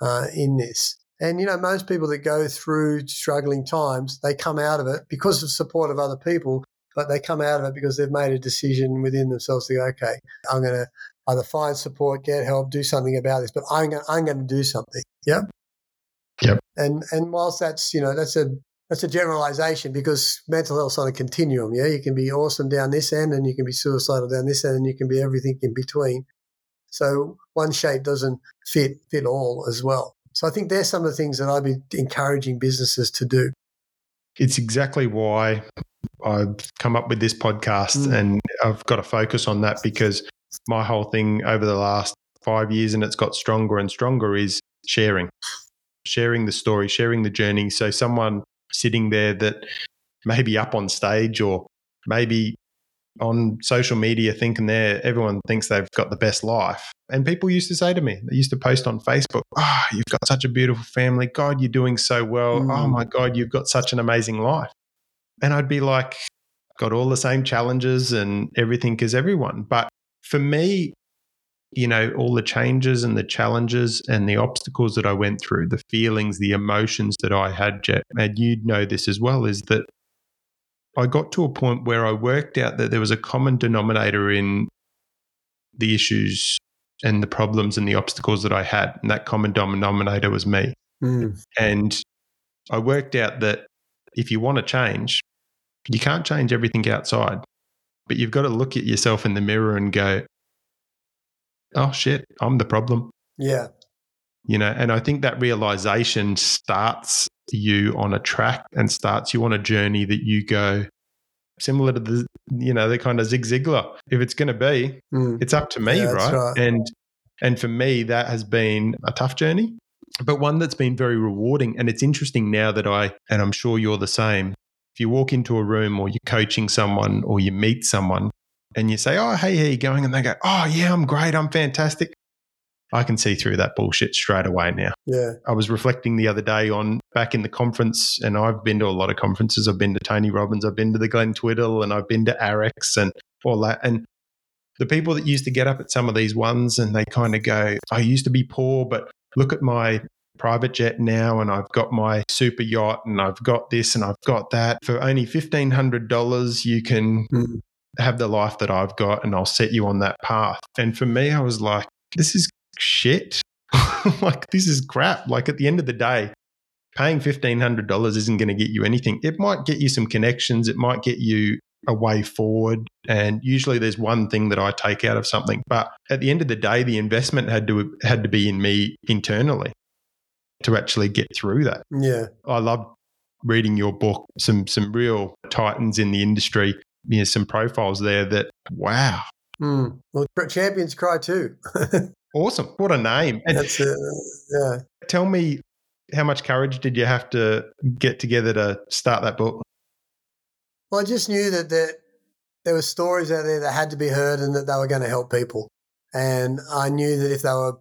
uh, in this. And, you know, most people that go through struggling times, they come out of it because of support of other people, but they come out of it because they've made a decision within themselves to go, okay, I'm going to either find support, get help, do something about this, but I'm going, I'm going to do something. Yep. Yep. And, and whilst that's, you know, that's a, that's a generalization because mental health's on a continuum. Yeah. You can be awesome down this end and you can be suicidal down this end and you can be everything in between. So one shape doesn't fit, fit all as well. So I think there's some of the things that I'd be encouraging businesses to do. It's exactly why I've come up with this podcast mm. and I've got to focus on that because my whole thing over the last five years and it's got stronger and stronger is sharing, sharing the story, sharing the journey. So someone sitting there that maybe up on stage or maybe on social media thinking they everyone thinks they've got the best life. And people used to say to me, they used to post on Facebook, Oh, you've got such a beautiful family. God, you're doing so well. Oh mm. Oh my God, you've got such an amazing life. And I'd be like, got all the same challenges and everything as everyone. But for me, you know, all the changes and the challenges and the obstacles that I went through, the feelings, the emotions that I had, Jet, and you'd know this as well, is that I got to a point where I worked out that there was a common denominator in the issues and the problems and the obstacles that I had. And that common denominator was me. Mm. And I worked out that if you want to change, you can't change everything outside, but you've got to look at yourself in the mirror and go, oh shit, I'm the problem. Yeah. You know, and I think that realization starts you on a track and starts you on a journey that you go similar to the you know the kind of Zig Ziglar. If it's going to be, mm. it's up to me, yeah, right? right? And and for me, that has been a tough journey, but one that's been very rewarding. And it's interesting now that I and I'm sure you're the same. If you walk into a room or you're coaching someone or you meet someone and you say, "Oh, hey, how you going?" and they go, "Oh, yeah, I'm great. I'm fantastic." I can see through that bullshit straight away now. Yeah. I was reflecting the other day on back in the conference, and I've been to a lot of conferences. I've been to Tony Robbins, I've been to the Glen Twiddle, and I've been to AREC and all that. And the people that used to get up at some of these ones and they kind of go, I used to be poor, but look at my private jet now and I've got my super yacht and I've got this and I've got that. For only $1,500, you can mm. have the life that I've got and I'll set you on that path. And for me, I was like, this is shit. <laughs> like, this is crap. Like, at the end of the day, paying $1,500 isn't going to get you anything. It might get you some connections, it might get you a way forward. And usually there's one thing that I take out of something. But at the end of the day, the investment had to had to be in me internally to actually get through that. Yeah. I love reading your book, some some real titans in the industry. You know, some profiles there that wow. Mm. Well, champions cry too. <laughs> Awesome. What a name. And That's it. Yeah. Tell me, how much courage did you have to get together to start that book? Well, I just knew that there, there were stories out there that had to be heard and that they were going to help people. And I knew that if they were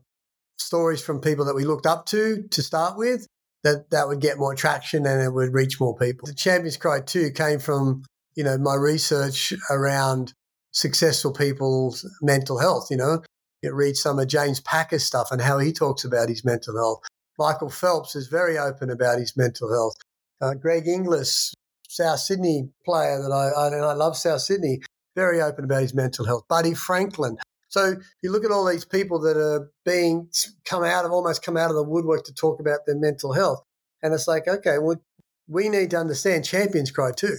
stories from people that we looked up to to start with, that that would get more traction and it would reach more people. The Champions Cry too came from, you know, my research around successful people's mental health, you know, read some of James Packer's stuff and how he talks about his mental health. Michael Phelps is very open about his mental health. Uh, Greg Inglis, South Sydney player that I, I, and I love South Sydney, very open about his mental health. Buddy Franklin, So you look at all these people that are being come out of almost come out of the woodwork to talk about their mental health. And it's like, okay, well, we need to understand champions cry too.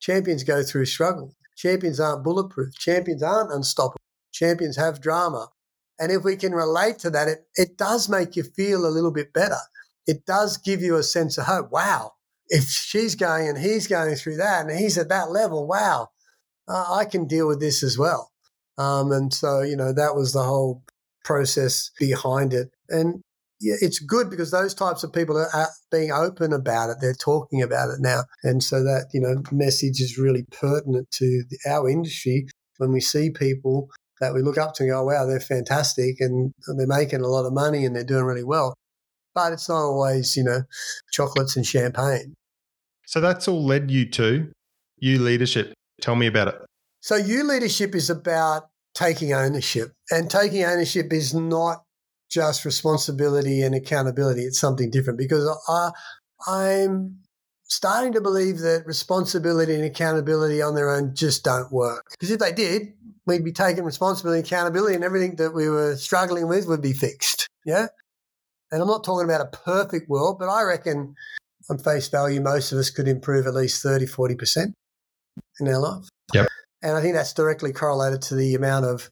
Champions go through struggle. Champions aren't bulletproof. Champions aren't unstoppable. Champions have drama. And if we can relate to that, it, it does make you feel a little bit better. It does give you a sense of hope. Wow, if she's going and he's going through that and he's at that level, wow, uh, I can deal with this as well. Um, and so, you know, that was the whole process behind it. And yeah, it's good because those types of people are being open about it. They're talking about it now. And so that, you know, message is really pertinent to the, our industry when we see people that we look up to and go, wow, they're fantastic and they're making a lot of money and they're doing really well. But it's not always, you know, chocolates and champagne. So that's all led you to you leadership. Tell me about it. So you leadership is about taking ownership. And taking ownership is not just responsibility and accountability. It's something different because I, I'm starting to believe that responsibility and accountability on their own just don't work. Because if they did, we'd be taking responsibility and accountability and everything that we were struggling with would be fixed. Yeah. And I'm not talking about a perfect world, but I reckon on face value, most of us could improve at least 30, 40% in our life. Yep. And I think that's directly correlated to the amount of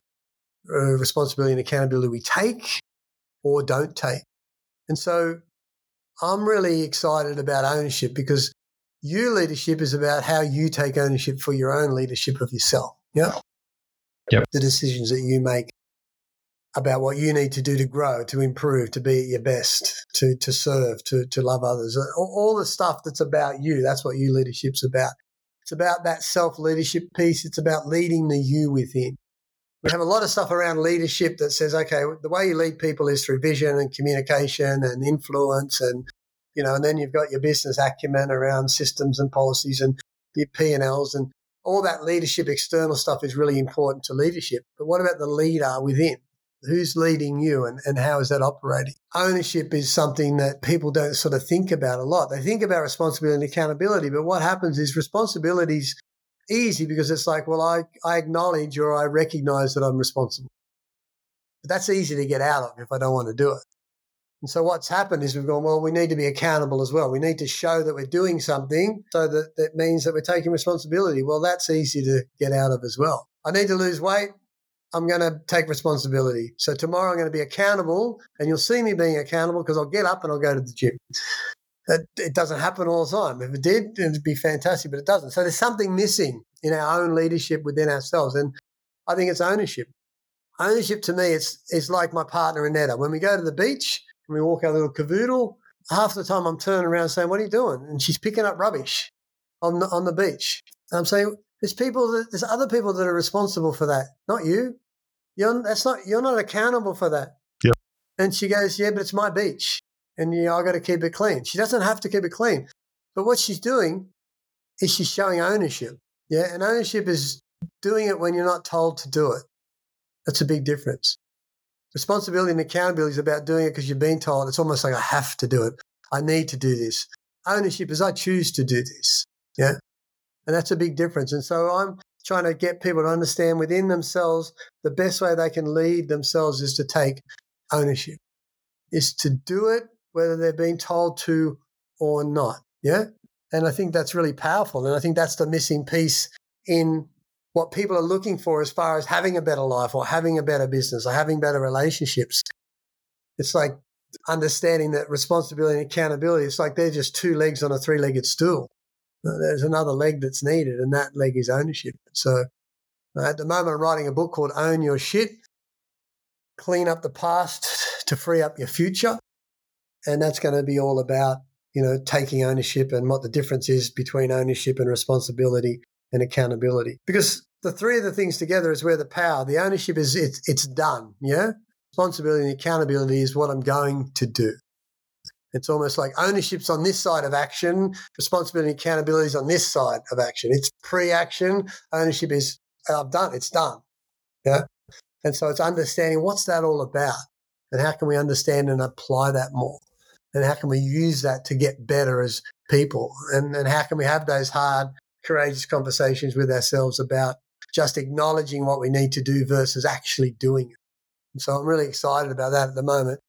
uh, responsibility and accountability we take or don't take. And so I'm really excited about ownership because you leadership is about how you take ownership for your own leadership of yourself. Yeah. Yep. The decisions that you make about what you need to do to grow, to improve, to be at your best, to to serve, to to love others. Uh, all, all the stuff that's about you. That's what you leadership's about. It's about that self leadership piece. It's about leading the you within. We have a lot of stuff around leadership that says, okay, the way you lead people is through vision and communication and influence, and you know, and then you've got your business acumen around systems and policies and your P and Ls and all that leadership external stuff is really important to leadership. But what about the leader within? Who's leading you and, and how is that operating? Ownership is something that people don't sort of think about a lot. They think about responsibility and accountability, but what happens is responsibilities easy because it's like, well, I, I acknowledge or I recognize that I'm responsible. But that's easy to get out of if I don't want to do it. And so what's happened is we've gone, well, we need to be accountable as well. We need to show that we're doing something so that that means that we're taking responsibility. Well, that's easy to get out of as well. I need to lose weight. I'm going to take responsibility. So tomorrow I'm going to be accountable and you'll see me being accountable because I'll get up and I'll go to the gym. It, it doesn't happen all the time. If it did, it'd be fantastic, but it doesn't. So there's something missing in our own leadership within ourselves. And I think it's ownership. Ownership to me, it's, it's like my partner Annetta. When we go to the beach and we walk our little cavoodle, half the time I'm turning around saying, What are you doing? And she's picking up rubbish on the, on the beach. And I'm saying, there's people that there's other people that are responsible for that, not you. You're that's not you're not accountable for that. Yep. And she goes, Yeah, but it's my beach. And you know, I gotta keep it clean. She doesn't have to keep it clean. But what she's doing is she's showing ownership. Yeah. And ownership is doing it when you're not told to do it. That's a big difference. Responsibility and accountability is about doing it because you've been told. It's almost like I have to do it. I need to do this. Ownership is I choose to do this. Yeah. And that's a big difference. And so I'm trying to get people to understand within themselves the best way they can lead themselves is to take ownership, is to do it whether they're being told to or not. Yeah. And I think that's really powerful. And I think that's the missing piece in what people are looking for as far as having a better life or having a better business or having better relationships. It's like understanding that responsibility and accountability, it's like they're just two legs on a three legged stool there's another leg that's needed, and that leg is ownership. So uh, at the moment, I'm writing a book called Own Your Shit Clean Up the Past to Free Up Your Future. And that's going to be all about, you know, taking ownership and what the difference is between ownership and responsibility and accountability. Because the three of the things together is where the power, the ownership is it's, it's done. Yeah. Responsibility and accountability is what I'm going to do. It's almost like ownership's on this side of action, responsibility and accountability is on this side of action. It's pre-action. Ownership is I've done. It's done. Yeah. And so it's understanding what's that all about, and how can we understand and apply that more, and how can we use that to get better as people, and and how can we have those hard, courageous conversations with ourselves about just acknowledging what we need to do versus actually doing it. And so I'm really excited about that at the moment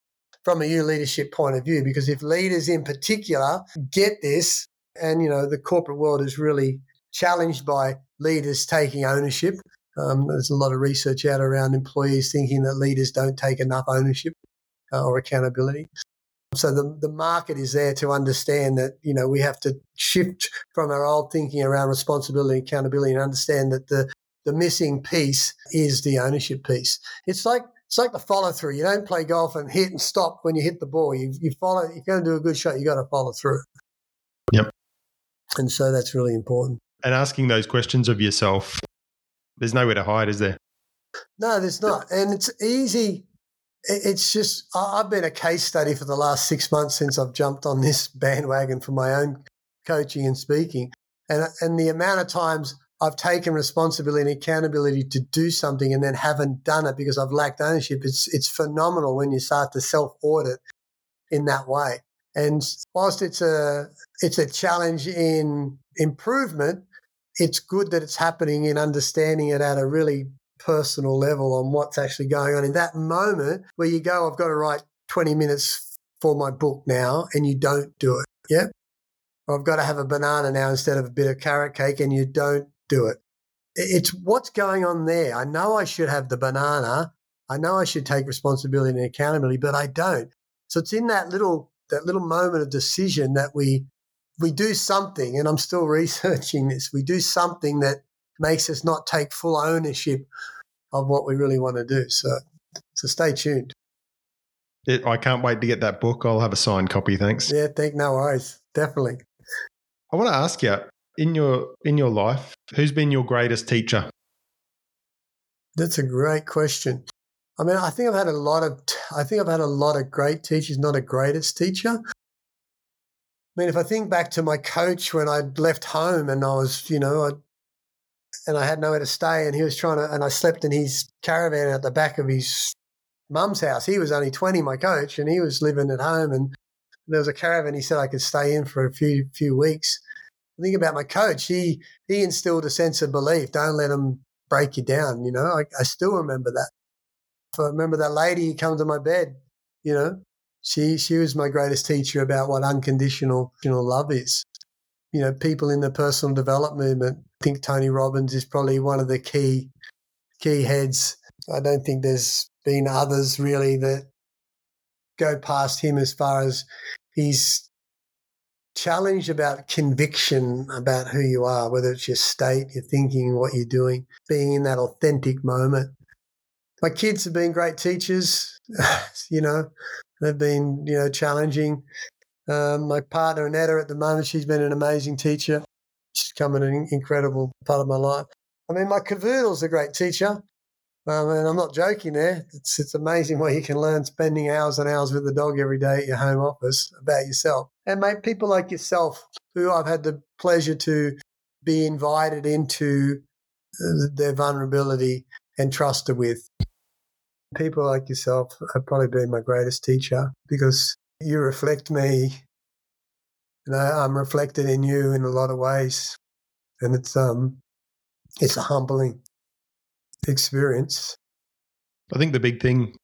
from a new leadership point of view, because if leaders in particular get this, and you know the corporate world is really challenged by leaders taking ownership. Um, there's a lot of research out around employees thinking that leaders don't take enough ownership uh, or accountability. So the, the market is there to understand that, you know, we have to shift from our old thinking around responsibility and accountability and understand that the, the missing piece is the ownership piece. It's like it's like the follow through. You don't play golf and hit and stop when you hit the ball. You, you follow. If you're going to do a good shot, you got to follow through. Yep. And so that's really important. And asking those questions of yourself, there's nowhere to hide, is there? No, there's not. And it's easy. It's just I've been a case study for the last six months since I've jumped on <laughs> this bandwagon for my own coaching and speaking, and and the amount of times I've taken responsibility and accountability to do something and then haven't done it because I've lacked ownership. It's it's phenomenal when you start to self audit in that way. And whilst it's a it's a challenge in improvement, it's good that it's happening in understanding it at a really personal level on what's actually going on in that moment where you go, I've got to write 20 minutes for my book now, and you don't do it. Yeah. I've got to have a banana now instead of a bit of carrot cake, and you don't do it. It's what's going on there. I know I should have the banana. I know I should take responsibility and accountability, but I don't. So it's in that little that little moment of decision that we we do something, and I'm still <laughs> researching this. We do something that makes us not take full ownership of what we really want to do. So, so stay tuned. It, I can't wait to get that book. I'll have a signed copy. Thanks. Yeah, thank no worries. Definitely. I want to ask you in your in your life, who's been your greatest teacher? That's a great question. I mean, I think I've had a lot of I think I've had a lot of great teachers, not a greatest teacher. I mean, if I think back to my coach when I left home and I was, you know, I, and I had nowhere to stay, and he was trying to, and I slept in his caravan at the back of his mum's house. He was only 20, my coach, and he was living at home, and there was a caravan he said I could stay in for a few few weeks think about my coach. He he instilled a sense of belief. Don't let them break you down. You know, I, I still remember that. I remember that lady who came to my bed. You know, she she was my greatest teacher about what unconditional love is. You know, people in the personal development movement. I think Tony Robbins is probably one of the key key heads. I don't think there's been others really that go past him as far as he's challenged about conviction about who you are, whether it's your state, your thinking, what you're doing, being in that authentic moment. My kids have been great teachers. <laughs> you know, they've been, you know, challenging. Um, my partner, Annetta, at the moment, she's been an amazing teacher. She's come in an incredible part of my life. I mean, my cavoodle's a great teacher. Um, and I'm not joking there. It's, it's amazing what you can learn spending hours and hours with the dog every day at your home office about yourself. And mate, people like yourself, who I've had the pleasure to be invited into uh, their vulnerability and trusted with. People like yourself have probably been my greatest teacher because you reflect me. You know, I'm reflected in you in a lot of ways. And it's um it's a humbling experience. I think the big thing,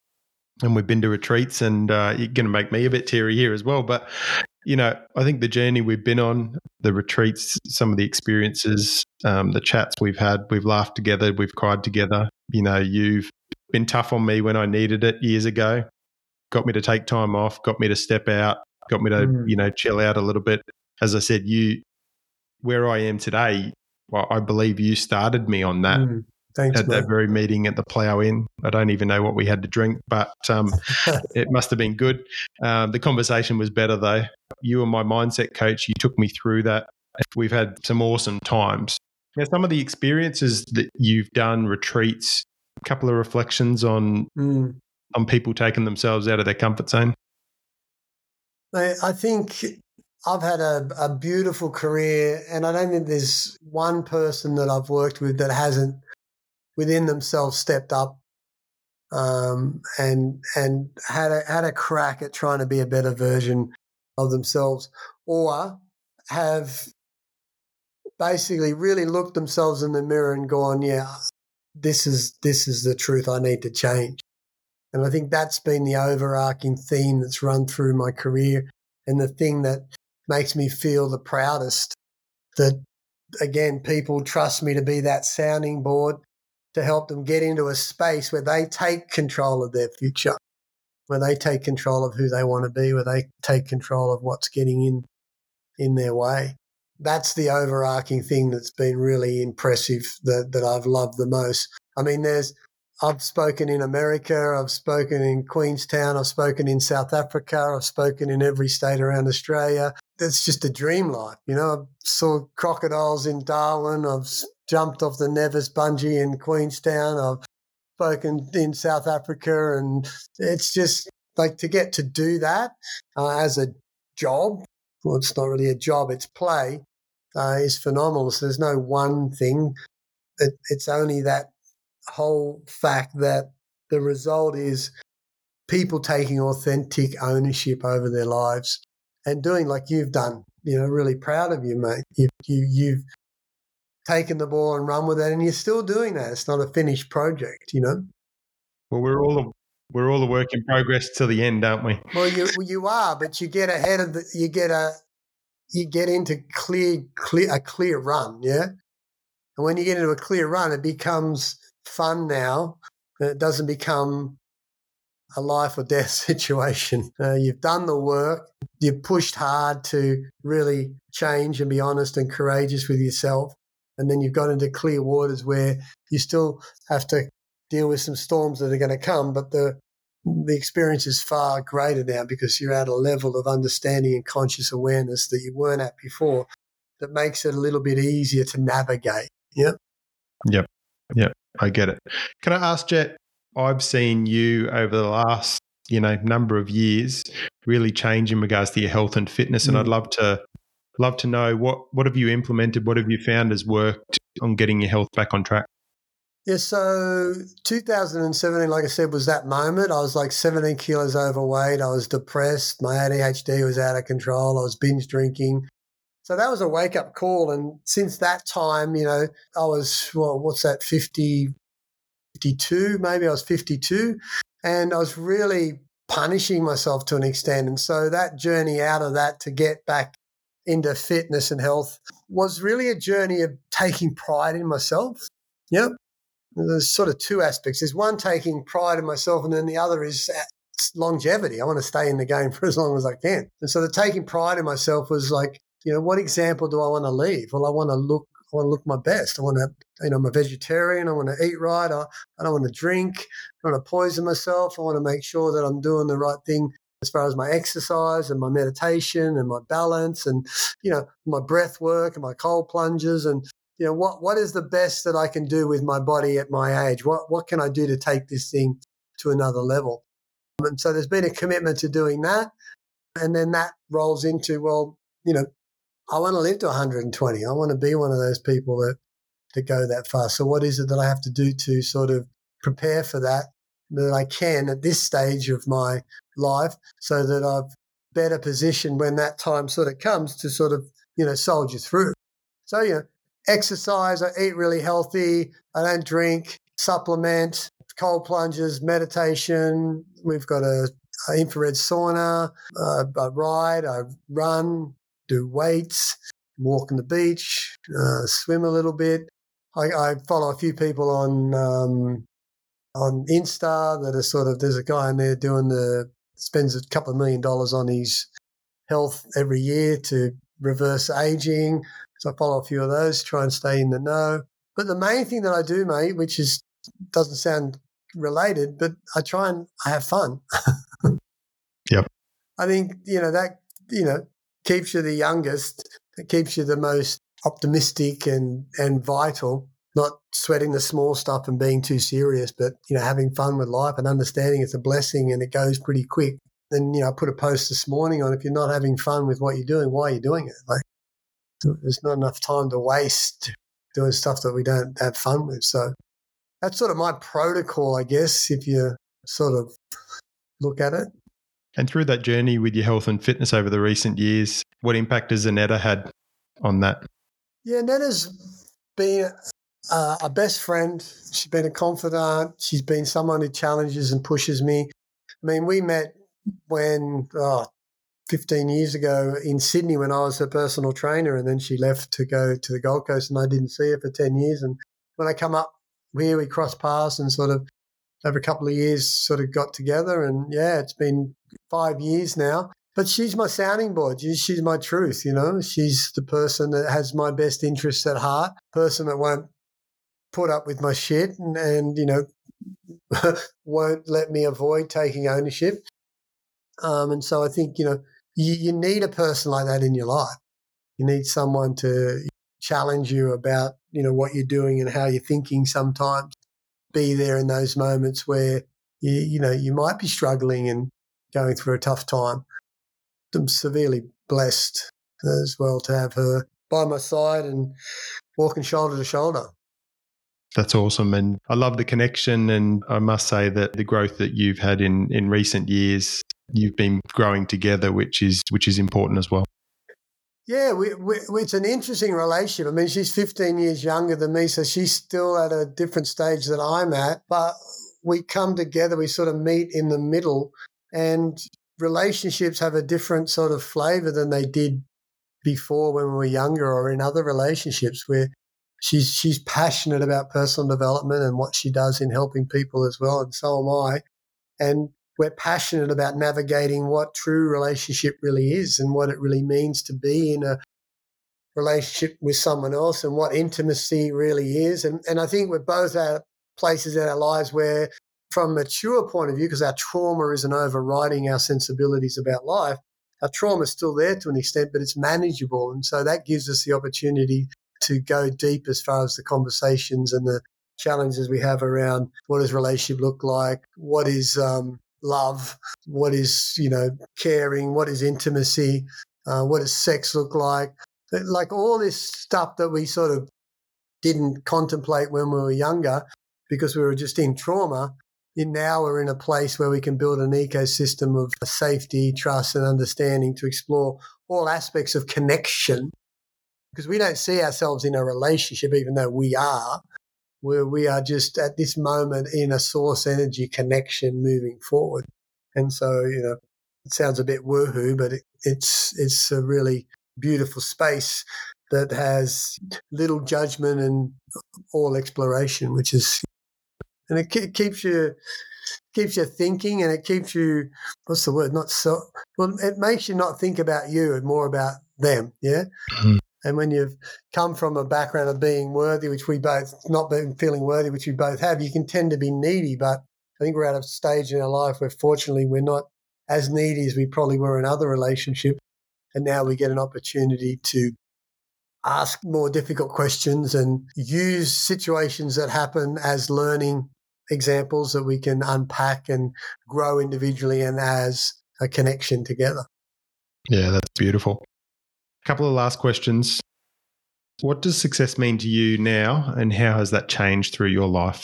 and we've been to retreats, and uh, you're going to make me a bit teary here as well. But you know, I think the journey we've been on, the retreats, some of the experiences, um, the chats we've had, we've laughed together, we've cried together. You know, you've been tough on me when I needed it years ago, got me to take time off, got me to step out, got me to, mm. you know, chill out a little bit. As I said, you, where I am today, well, I believe you started me on that. Mm. Thanks, at mate. that very meeting at the Plough Inn. I don't even know what we had to drink, but um, <laughs> it must have been good. Um, the conversation was better though. You were my mindset coach. You took me through that. We've had some awesome times. Now, some of the experiences that you've done, retreats, a couple of reflections on mm. on people taking themselves out of their comfort zone. I think I've had a, a beautiful career, and I don't think there's one person that I've worked with that hasn't within themselves stepped up um, and and had a had a crack at trying to be a better version of themselves, or have basically really looked themselves in the mirror and gone, yeah, this is this is the truth I need to change. And I think that's been the overarching theme that's run through my career and the thing that makes me feel the proudest that again people trust me to be that sounding board to help them get into a space where they take control of their future where they take control of who they want to be where they take control of what's getting in in their way that's the overarching thing that's been really impressive that, that I've loved the most. I mean, there's, I've spoken in America, I've spoken in Queenstown, I've spoken in South Africa, I've spoken in every state around Australia. That's just a dream life. You know, I saw crocodiles in Darwin, I've jumped off the Nevis bungee in Queenstown, I've spoken in South Africa, and it's just like to get to do that uh, as a job well, it's not really a job, it's play, uh, is phenomenal. So there's no one thing. It, it's only that whole fact that the result is people taking authentic ownership over their lives and doing like you've done. You know, really proud of you, mate. You, you, you've taken the ball and run with it, and you're still doing that. It's not a finished project, you know. Well, we're all we're all a work in progress till the end, aren't we? Well, you you are, but you get ahead of the you get a you get into clear clear a clear run, yeah. And when you get into a clear run, it becomes fun now. that It doesn't become a life or death <laughs> situation. Uh, you've done the work. You've pushed hard to really change and be honest and courageous with yourself. And then you've got into clear waters where you still have to deal with some storms that are going to come, but the the experience is far greater now because you're at a level of understanding and conscious awareness that you weren't at before that makes it a little bit easier to navigate. Yep. Yep. Yep. I get it. Can I ask, Jet? I've seen you over the last, you know, number of years really change in regards to your health and fitness. And mm. I'd love to love to know what what have you implemented, what have you found has worked on getting your health back on track? Yeah, so 2017, like I said, was that moment. I was like 17 kilos overweight. I was depressed. My ADHD was out of control. I was binge drinking. So that was a wake up call. And since that time, you know, I was, well, what's that, 50, 52, maybe I was 52. And I was really punishing myself to an extent. And so that journey out of that to get back into fitness and health was really a journey of taking pride in myself. Yep there's sort of two aspects. There's one taking pride in myself, and then the other is uh, longevity. I want to stay in the game <laughs> for as long as I can. And so the taking pride in myself was like, you know, what example do I want to leave? Well, I want to look, I want to look my best. I want to, you know, I'm a vegetarian. I want to eat right. I, I don't want to drink. I want to poison myself. I want to make sure that I'm doing the right thing as far as my exercise and my meditation and my balance and, you know, my breath work and my cold plunges and you know what what is the best that I can do with my body at my age? What what can I do to take this thing to another level? And so there's been a commitment to doing that, and then that rolls into well, you know, I want to live to 120. I want to be one of those people that that go that far. So what is it that I have to do to sort of prepare for that that I can at this stage of my life, so that I've better positioned when that time sort of comes to sort of you know soldier through. So you know exercise, I eat really healthy, I don't drink, supplement, cold plunges, meditation. We've got a, a infrared sauna, uh, I ride, I run, do weights, walk on the beach, uh, swim a little bit. I, I, follow a few people on um, on Insta that are sort of. There's a guy in there doing the spends a couple of million dollars on his health every year to reverse aging. So I follow a few of those, try and stay in the know. But the main thing that I do, mate, which is doesn't sound related, but I try and I have fun. <laughs> yep. I think, you know, that, you know, keeps you the youngest. It keeps you the most optimistic and, and vital, not sweating the small stuff and being too serious, but, you know, having fun with life and understanding it's a blessing and it goes pretty quick. Then, you know, I put a post this morning on if you're not having fun with what you're doing, why are you doing it? Like, there's not enough time to waste doing stuff that we don't have fun with. So that's sort of my protocol, I guess, if you sort of look at it. And through that journey with your health and fitness over the recent years, what impact has Annetta had on that? Yeah, Netta's been uh, a best friend. She's been a confidant. She's been someone who challenges and pushes me. I mean, we met when oh, 15 years ago in Sydney when I was her personal trainer, and then she left to go to the Gold Coast, and I didn't see her for 10 years. And when I come up here, we cross paths and sort of over a couple of years sort of got together. And yeah, it's been five years now. But she's my sounding board. She's my truth, you know. She's the person that has my best interests at heart, person that won't put up with my shit and, and you know, <laughs> won't let me avoid taking ownership. Um, and so I think, you know, you, you need a person like that in your life. You need someone to challenge you about, you know, what you're doing and how you're thinking sometimes. Be there in those moments where you, you know, you might be struggling and going through a tough time. I'm severely blessed as well to have her by my side and walking shoulder to shoulder. That's awesome. And I love the connection. And I must say that the growth that you've had in, in recent years, you've been growing together, which is which is important as well. Yeah, we, we, it's an interesting relationship. I mean, she's 15 years younger than me, so she's still at a different stage that I'm at. But we come together, we sort of meet in the middle, and relationships have a different sort of flavor than they did before when we were younger or in other relationships where she's she's passionate about personal development and what she does in helping people as well, and so am I. And we're passionate about navigating what true relationship really is and what it really means to be in a relationship with someone else and what intimacy really is. And and I think we're both at places in our lives where from a mature point of view, because our trauma isn't overriding our sensibilities about life, our trauma is still there to an extent, but it's manageable. And so that gives us the opportunity to go deep as far as the conversations and the challenges we have around what does relationship look like, what is um, love, what is you know caring, what is intimacy, uh, what does sex look like, like all this stuff that we sort of didn't contemplate when we were younger because we were just in trauma. Now we're in a place where we can build an ecosystem of safety, trust, and understanding to explore all aspects of connection because we don't see ourselves in a relationship, even though we are. Where we are just at this moment in a source energy connection moving forward. And so, you know, it sounds a bit woohoo, but it, it's it's a really beautiful space that has little judgment and all exploration, which is, and it, it keeps you keeps you thinking, and it keeps you what's the word? Not so well. It makes you not think about you and more about them. Yeah. Mm-hmm. And when you've come from a background of being worthy, which we both, not being feeling worthy, which we both have, you can tend to be needy. But I think we're at a stage in our life where fortunately we're not as needy as we probably were in other relationships. And now we get an opportunity to ask more difficult questions and use situations that happen as learning examples that we can unpack and grow individually and as a connection together. Yeah, that's beautiful A couple of last questions. What does success mean to you now, and how has that changed through your life?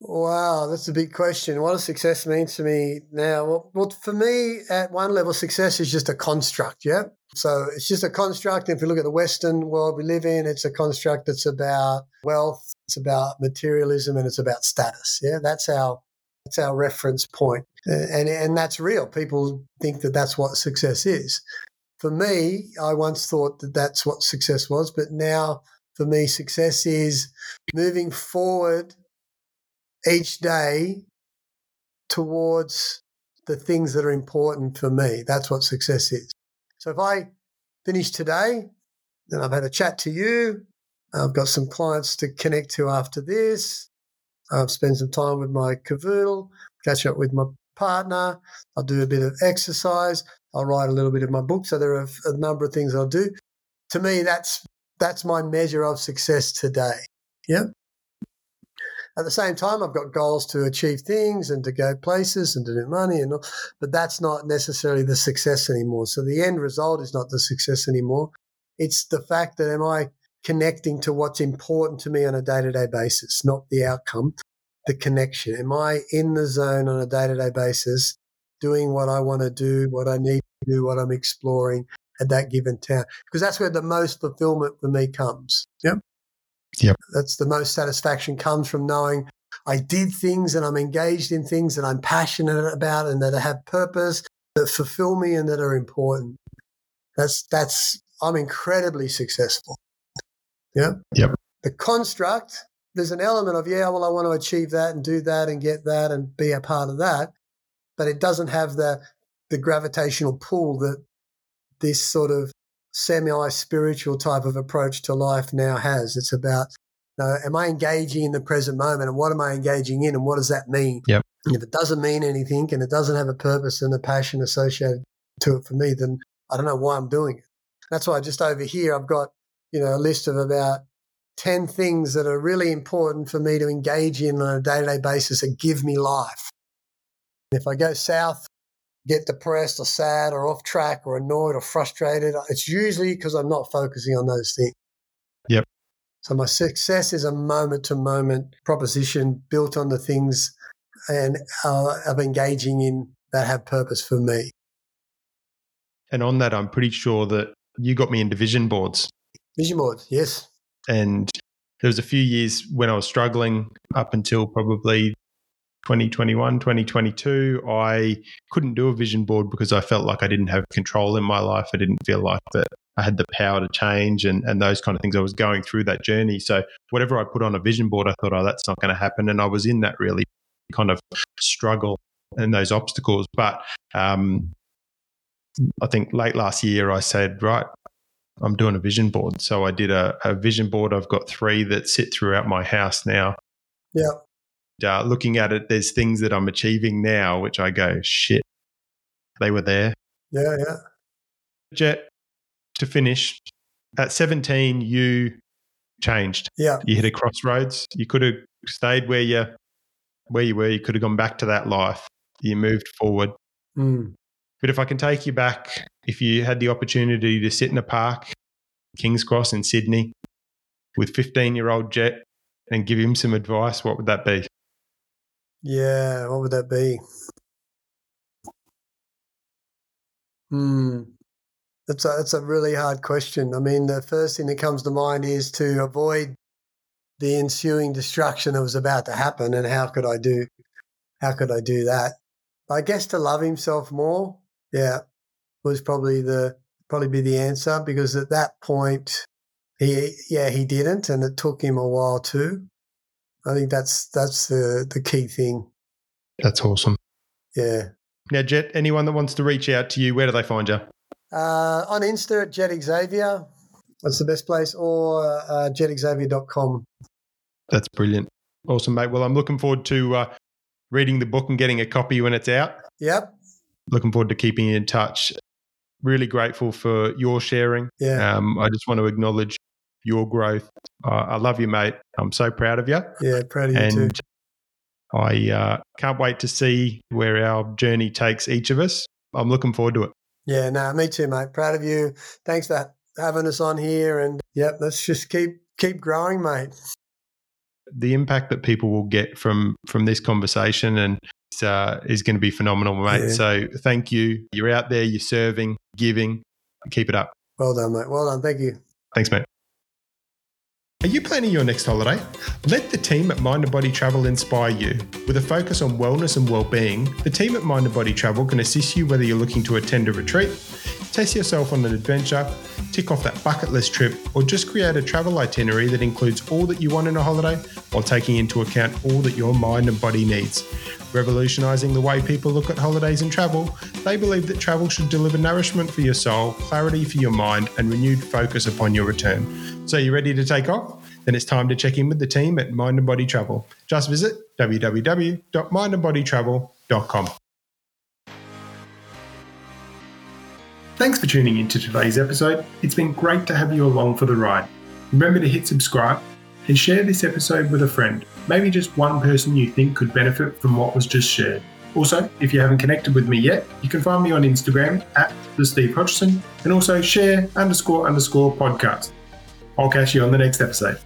Wow, that's a big question. What does success mean to me now? Well, well, for me, at one level, success is just a construct, yeah? So it's just a construct. If you look at the Western world we live in, it's a construct that's about wealth, it's about materialism, and it's about status. Yeah, that's our that's our reference point. And, and that's real. People think that that's what success is. For me, I once thought that that's what success was, but now for me, success is moving forward each day towards the things that are important for me. That's what success is. So if I finish today, then I've had a chat to you. I've got some clients to connect to after this. I've spent some time with my cavoodle, catch up with my partner. I'll do a bit of exercise. I'll write a little bit of my book. So there are a number of things I'll do. To me, that's that's my measure of success today. Yeah. At the same time, I've got goals to achieve things and to go places and to do money and all, but that's not necessarily the success anymore. So the end result is not the success anymore. It's the fact that am I connecting to what's important to me on a day to day basis, not the outcome, the connection. Am I in the zone on a day to day basis, doing what I want to do, what I need to do, what I'm exploring, at that given time because that's where the most fulfillment for me comes. Yep. Yep. That's the most satisfaction comes from knowing I did things and I'm engaged in things that I'm passionate about and that I have purpose that fulfill me and that are important. That's that's I'm incredibly successful. Yeah. Yep. The construct, there's an element of, yeah, well, I want to achieve that and do that and get that and be a part of that. But it doesn't have the the gravitational pull that this sort of semi spiritual type of approach to life now has. It's about uh, am I engaging in the present moment and what am I engaging in and what does that mean? Yep. And if it doesn't mean anything and it doesn't have a purpose and a passion associated to it for me, then I don't know why I'm doing it. That's why just over here I've got, you know, a list of about 10 things that are really important for me to engage in on a day to day basis that give me life. If I go south, get depressed or sad or off track or annoyed or frustrated, it's usually because I'm not focusing on those things. Yep. So my success is a moment to moment proposition built on the things and uh, of engaging in that have purpose for me. And on that, I'm pretty sure that you got me into vision boards. Vision boards, yes. And there was a few years when I was struggling up until probably 2021, 2022. I couldn't do a vision board because I felt like I didn't have control in my life. I didn't feel like that I had the power to change and, and those kind of things. I was going through that journey. So whatever I put on a vision board, I thought, oh, that's not going to happen. And I was in that really kind of struggle and those obstacles. But um, I think late last year, I said, right, I'm doing a vision board. So I did a, a vision board. I've got three that sit throughout my house now. Yeah. Uh, looking at it, there's things that I'm achieving now, which I go, shit, they were there. Yeah, yeah. Jet, to finish, at 17, you changed. Yeah. You hit a crossroads. You could have stayed where you where you were. You could have gone back to that life. You moved forward. Mm. But if I can take you back, if you had the opportunity to sit in a park, King's Cross in Sydney, with 15 year old Jet and give him some advice, what would that be? Yeah, what would that be? Hmm. That's a, that's a really hard question. I mean, the first thing that comes to mind is to avoid the ensuing destruction that was about to happen, and how could I do, how could I do that? I guess to love himself more, yeah, was probably the probably be the answer because at that point, he yeah he didn't, and it took him a while too. I think that's that's the the key thing. That's awesome. Yeah. Now, Jet, anyone that wants to reach out to you, where do they find you? Uh, on Insta at Jet Xavier. That's the best place, or uh, jetxavier.com. That's brilliant. Awesome, mate. Well, I'm looking forward to uh, reading the book and getting a copy when it's out. Yep. Looking forward to keeping you in touch. Really grateful for your sharing. Yeah. Um, I just want to acknowledge your growth. Uh, I love you, mate. I'm so proud of you. Yeah, proud of you and too. I uh, can't wait to see where our journey takes each of us. I'm looking forward to it. Yeah, no, me too, mate. Proud of you. Thanks for having us on here. And yep, let's just keep keep growing, mate. The impact that people will get from from this conversation and uh, is going to be phenomenal, mate. Yeah. So thank you. You're out there. You're serving, giving. Keep it up. Well done, mate. Well done. Thank you. Thanks, mate. Are you planning your next holiday? Let the team at Mind and Body Travel inspire you. With a focus on wellness and well-being, the team at Mind and Body Travel can assist you whether you're looking to attend a retreat, test yourself on an adventure, tick off that bucket list trip, or just create a travel itinerary that includes all that you want in a holiday while taking into account all that your mind and body needs. Revolutionising the way people look at holidays and travel, they believe that travel should deliver nourishment for your soul, clarity for your mind, and renewed focus upon your return. So, you ready to take off? Then it's time to check in with the team at Mind and Body Travel. Just visit www.mindandbodytravel.com. Thanks for tuning in to today's episode. It's been great to have you along for the ride. Remember to hit subscribe and share this episode with a friend, maybe just one person you think could benefit from what was just shared. Also, if you haven't connected with me yet, you can find me on Instagram at the Steve Hodgson and also share underscore underscore podcast. I'll catch you on the next episode.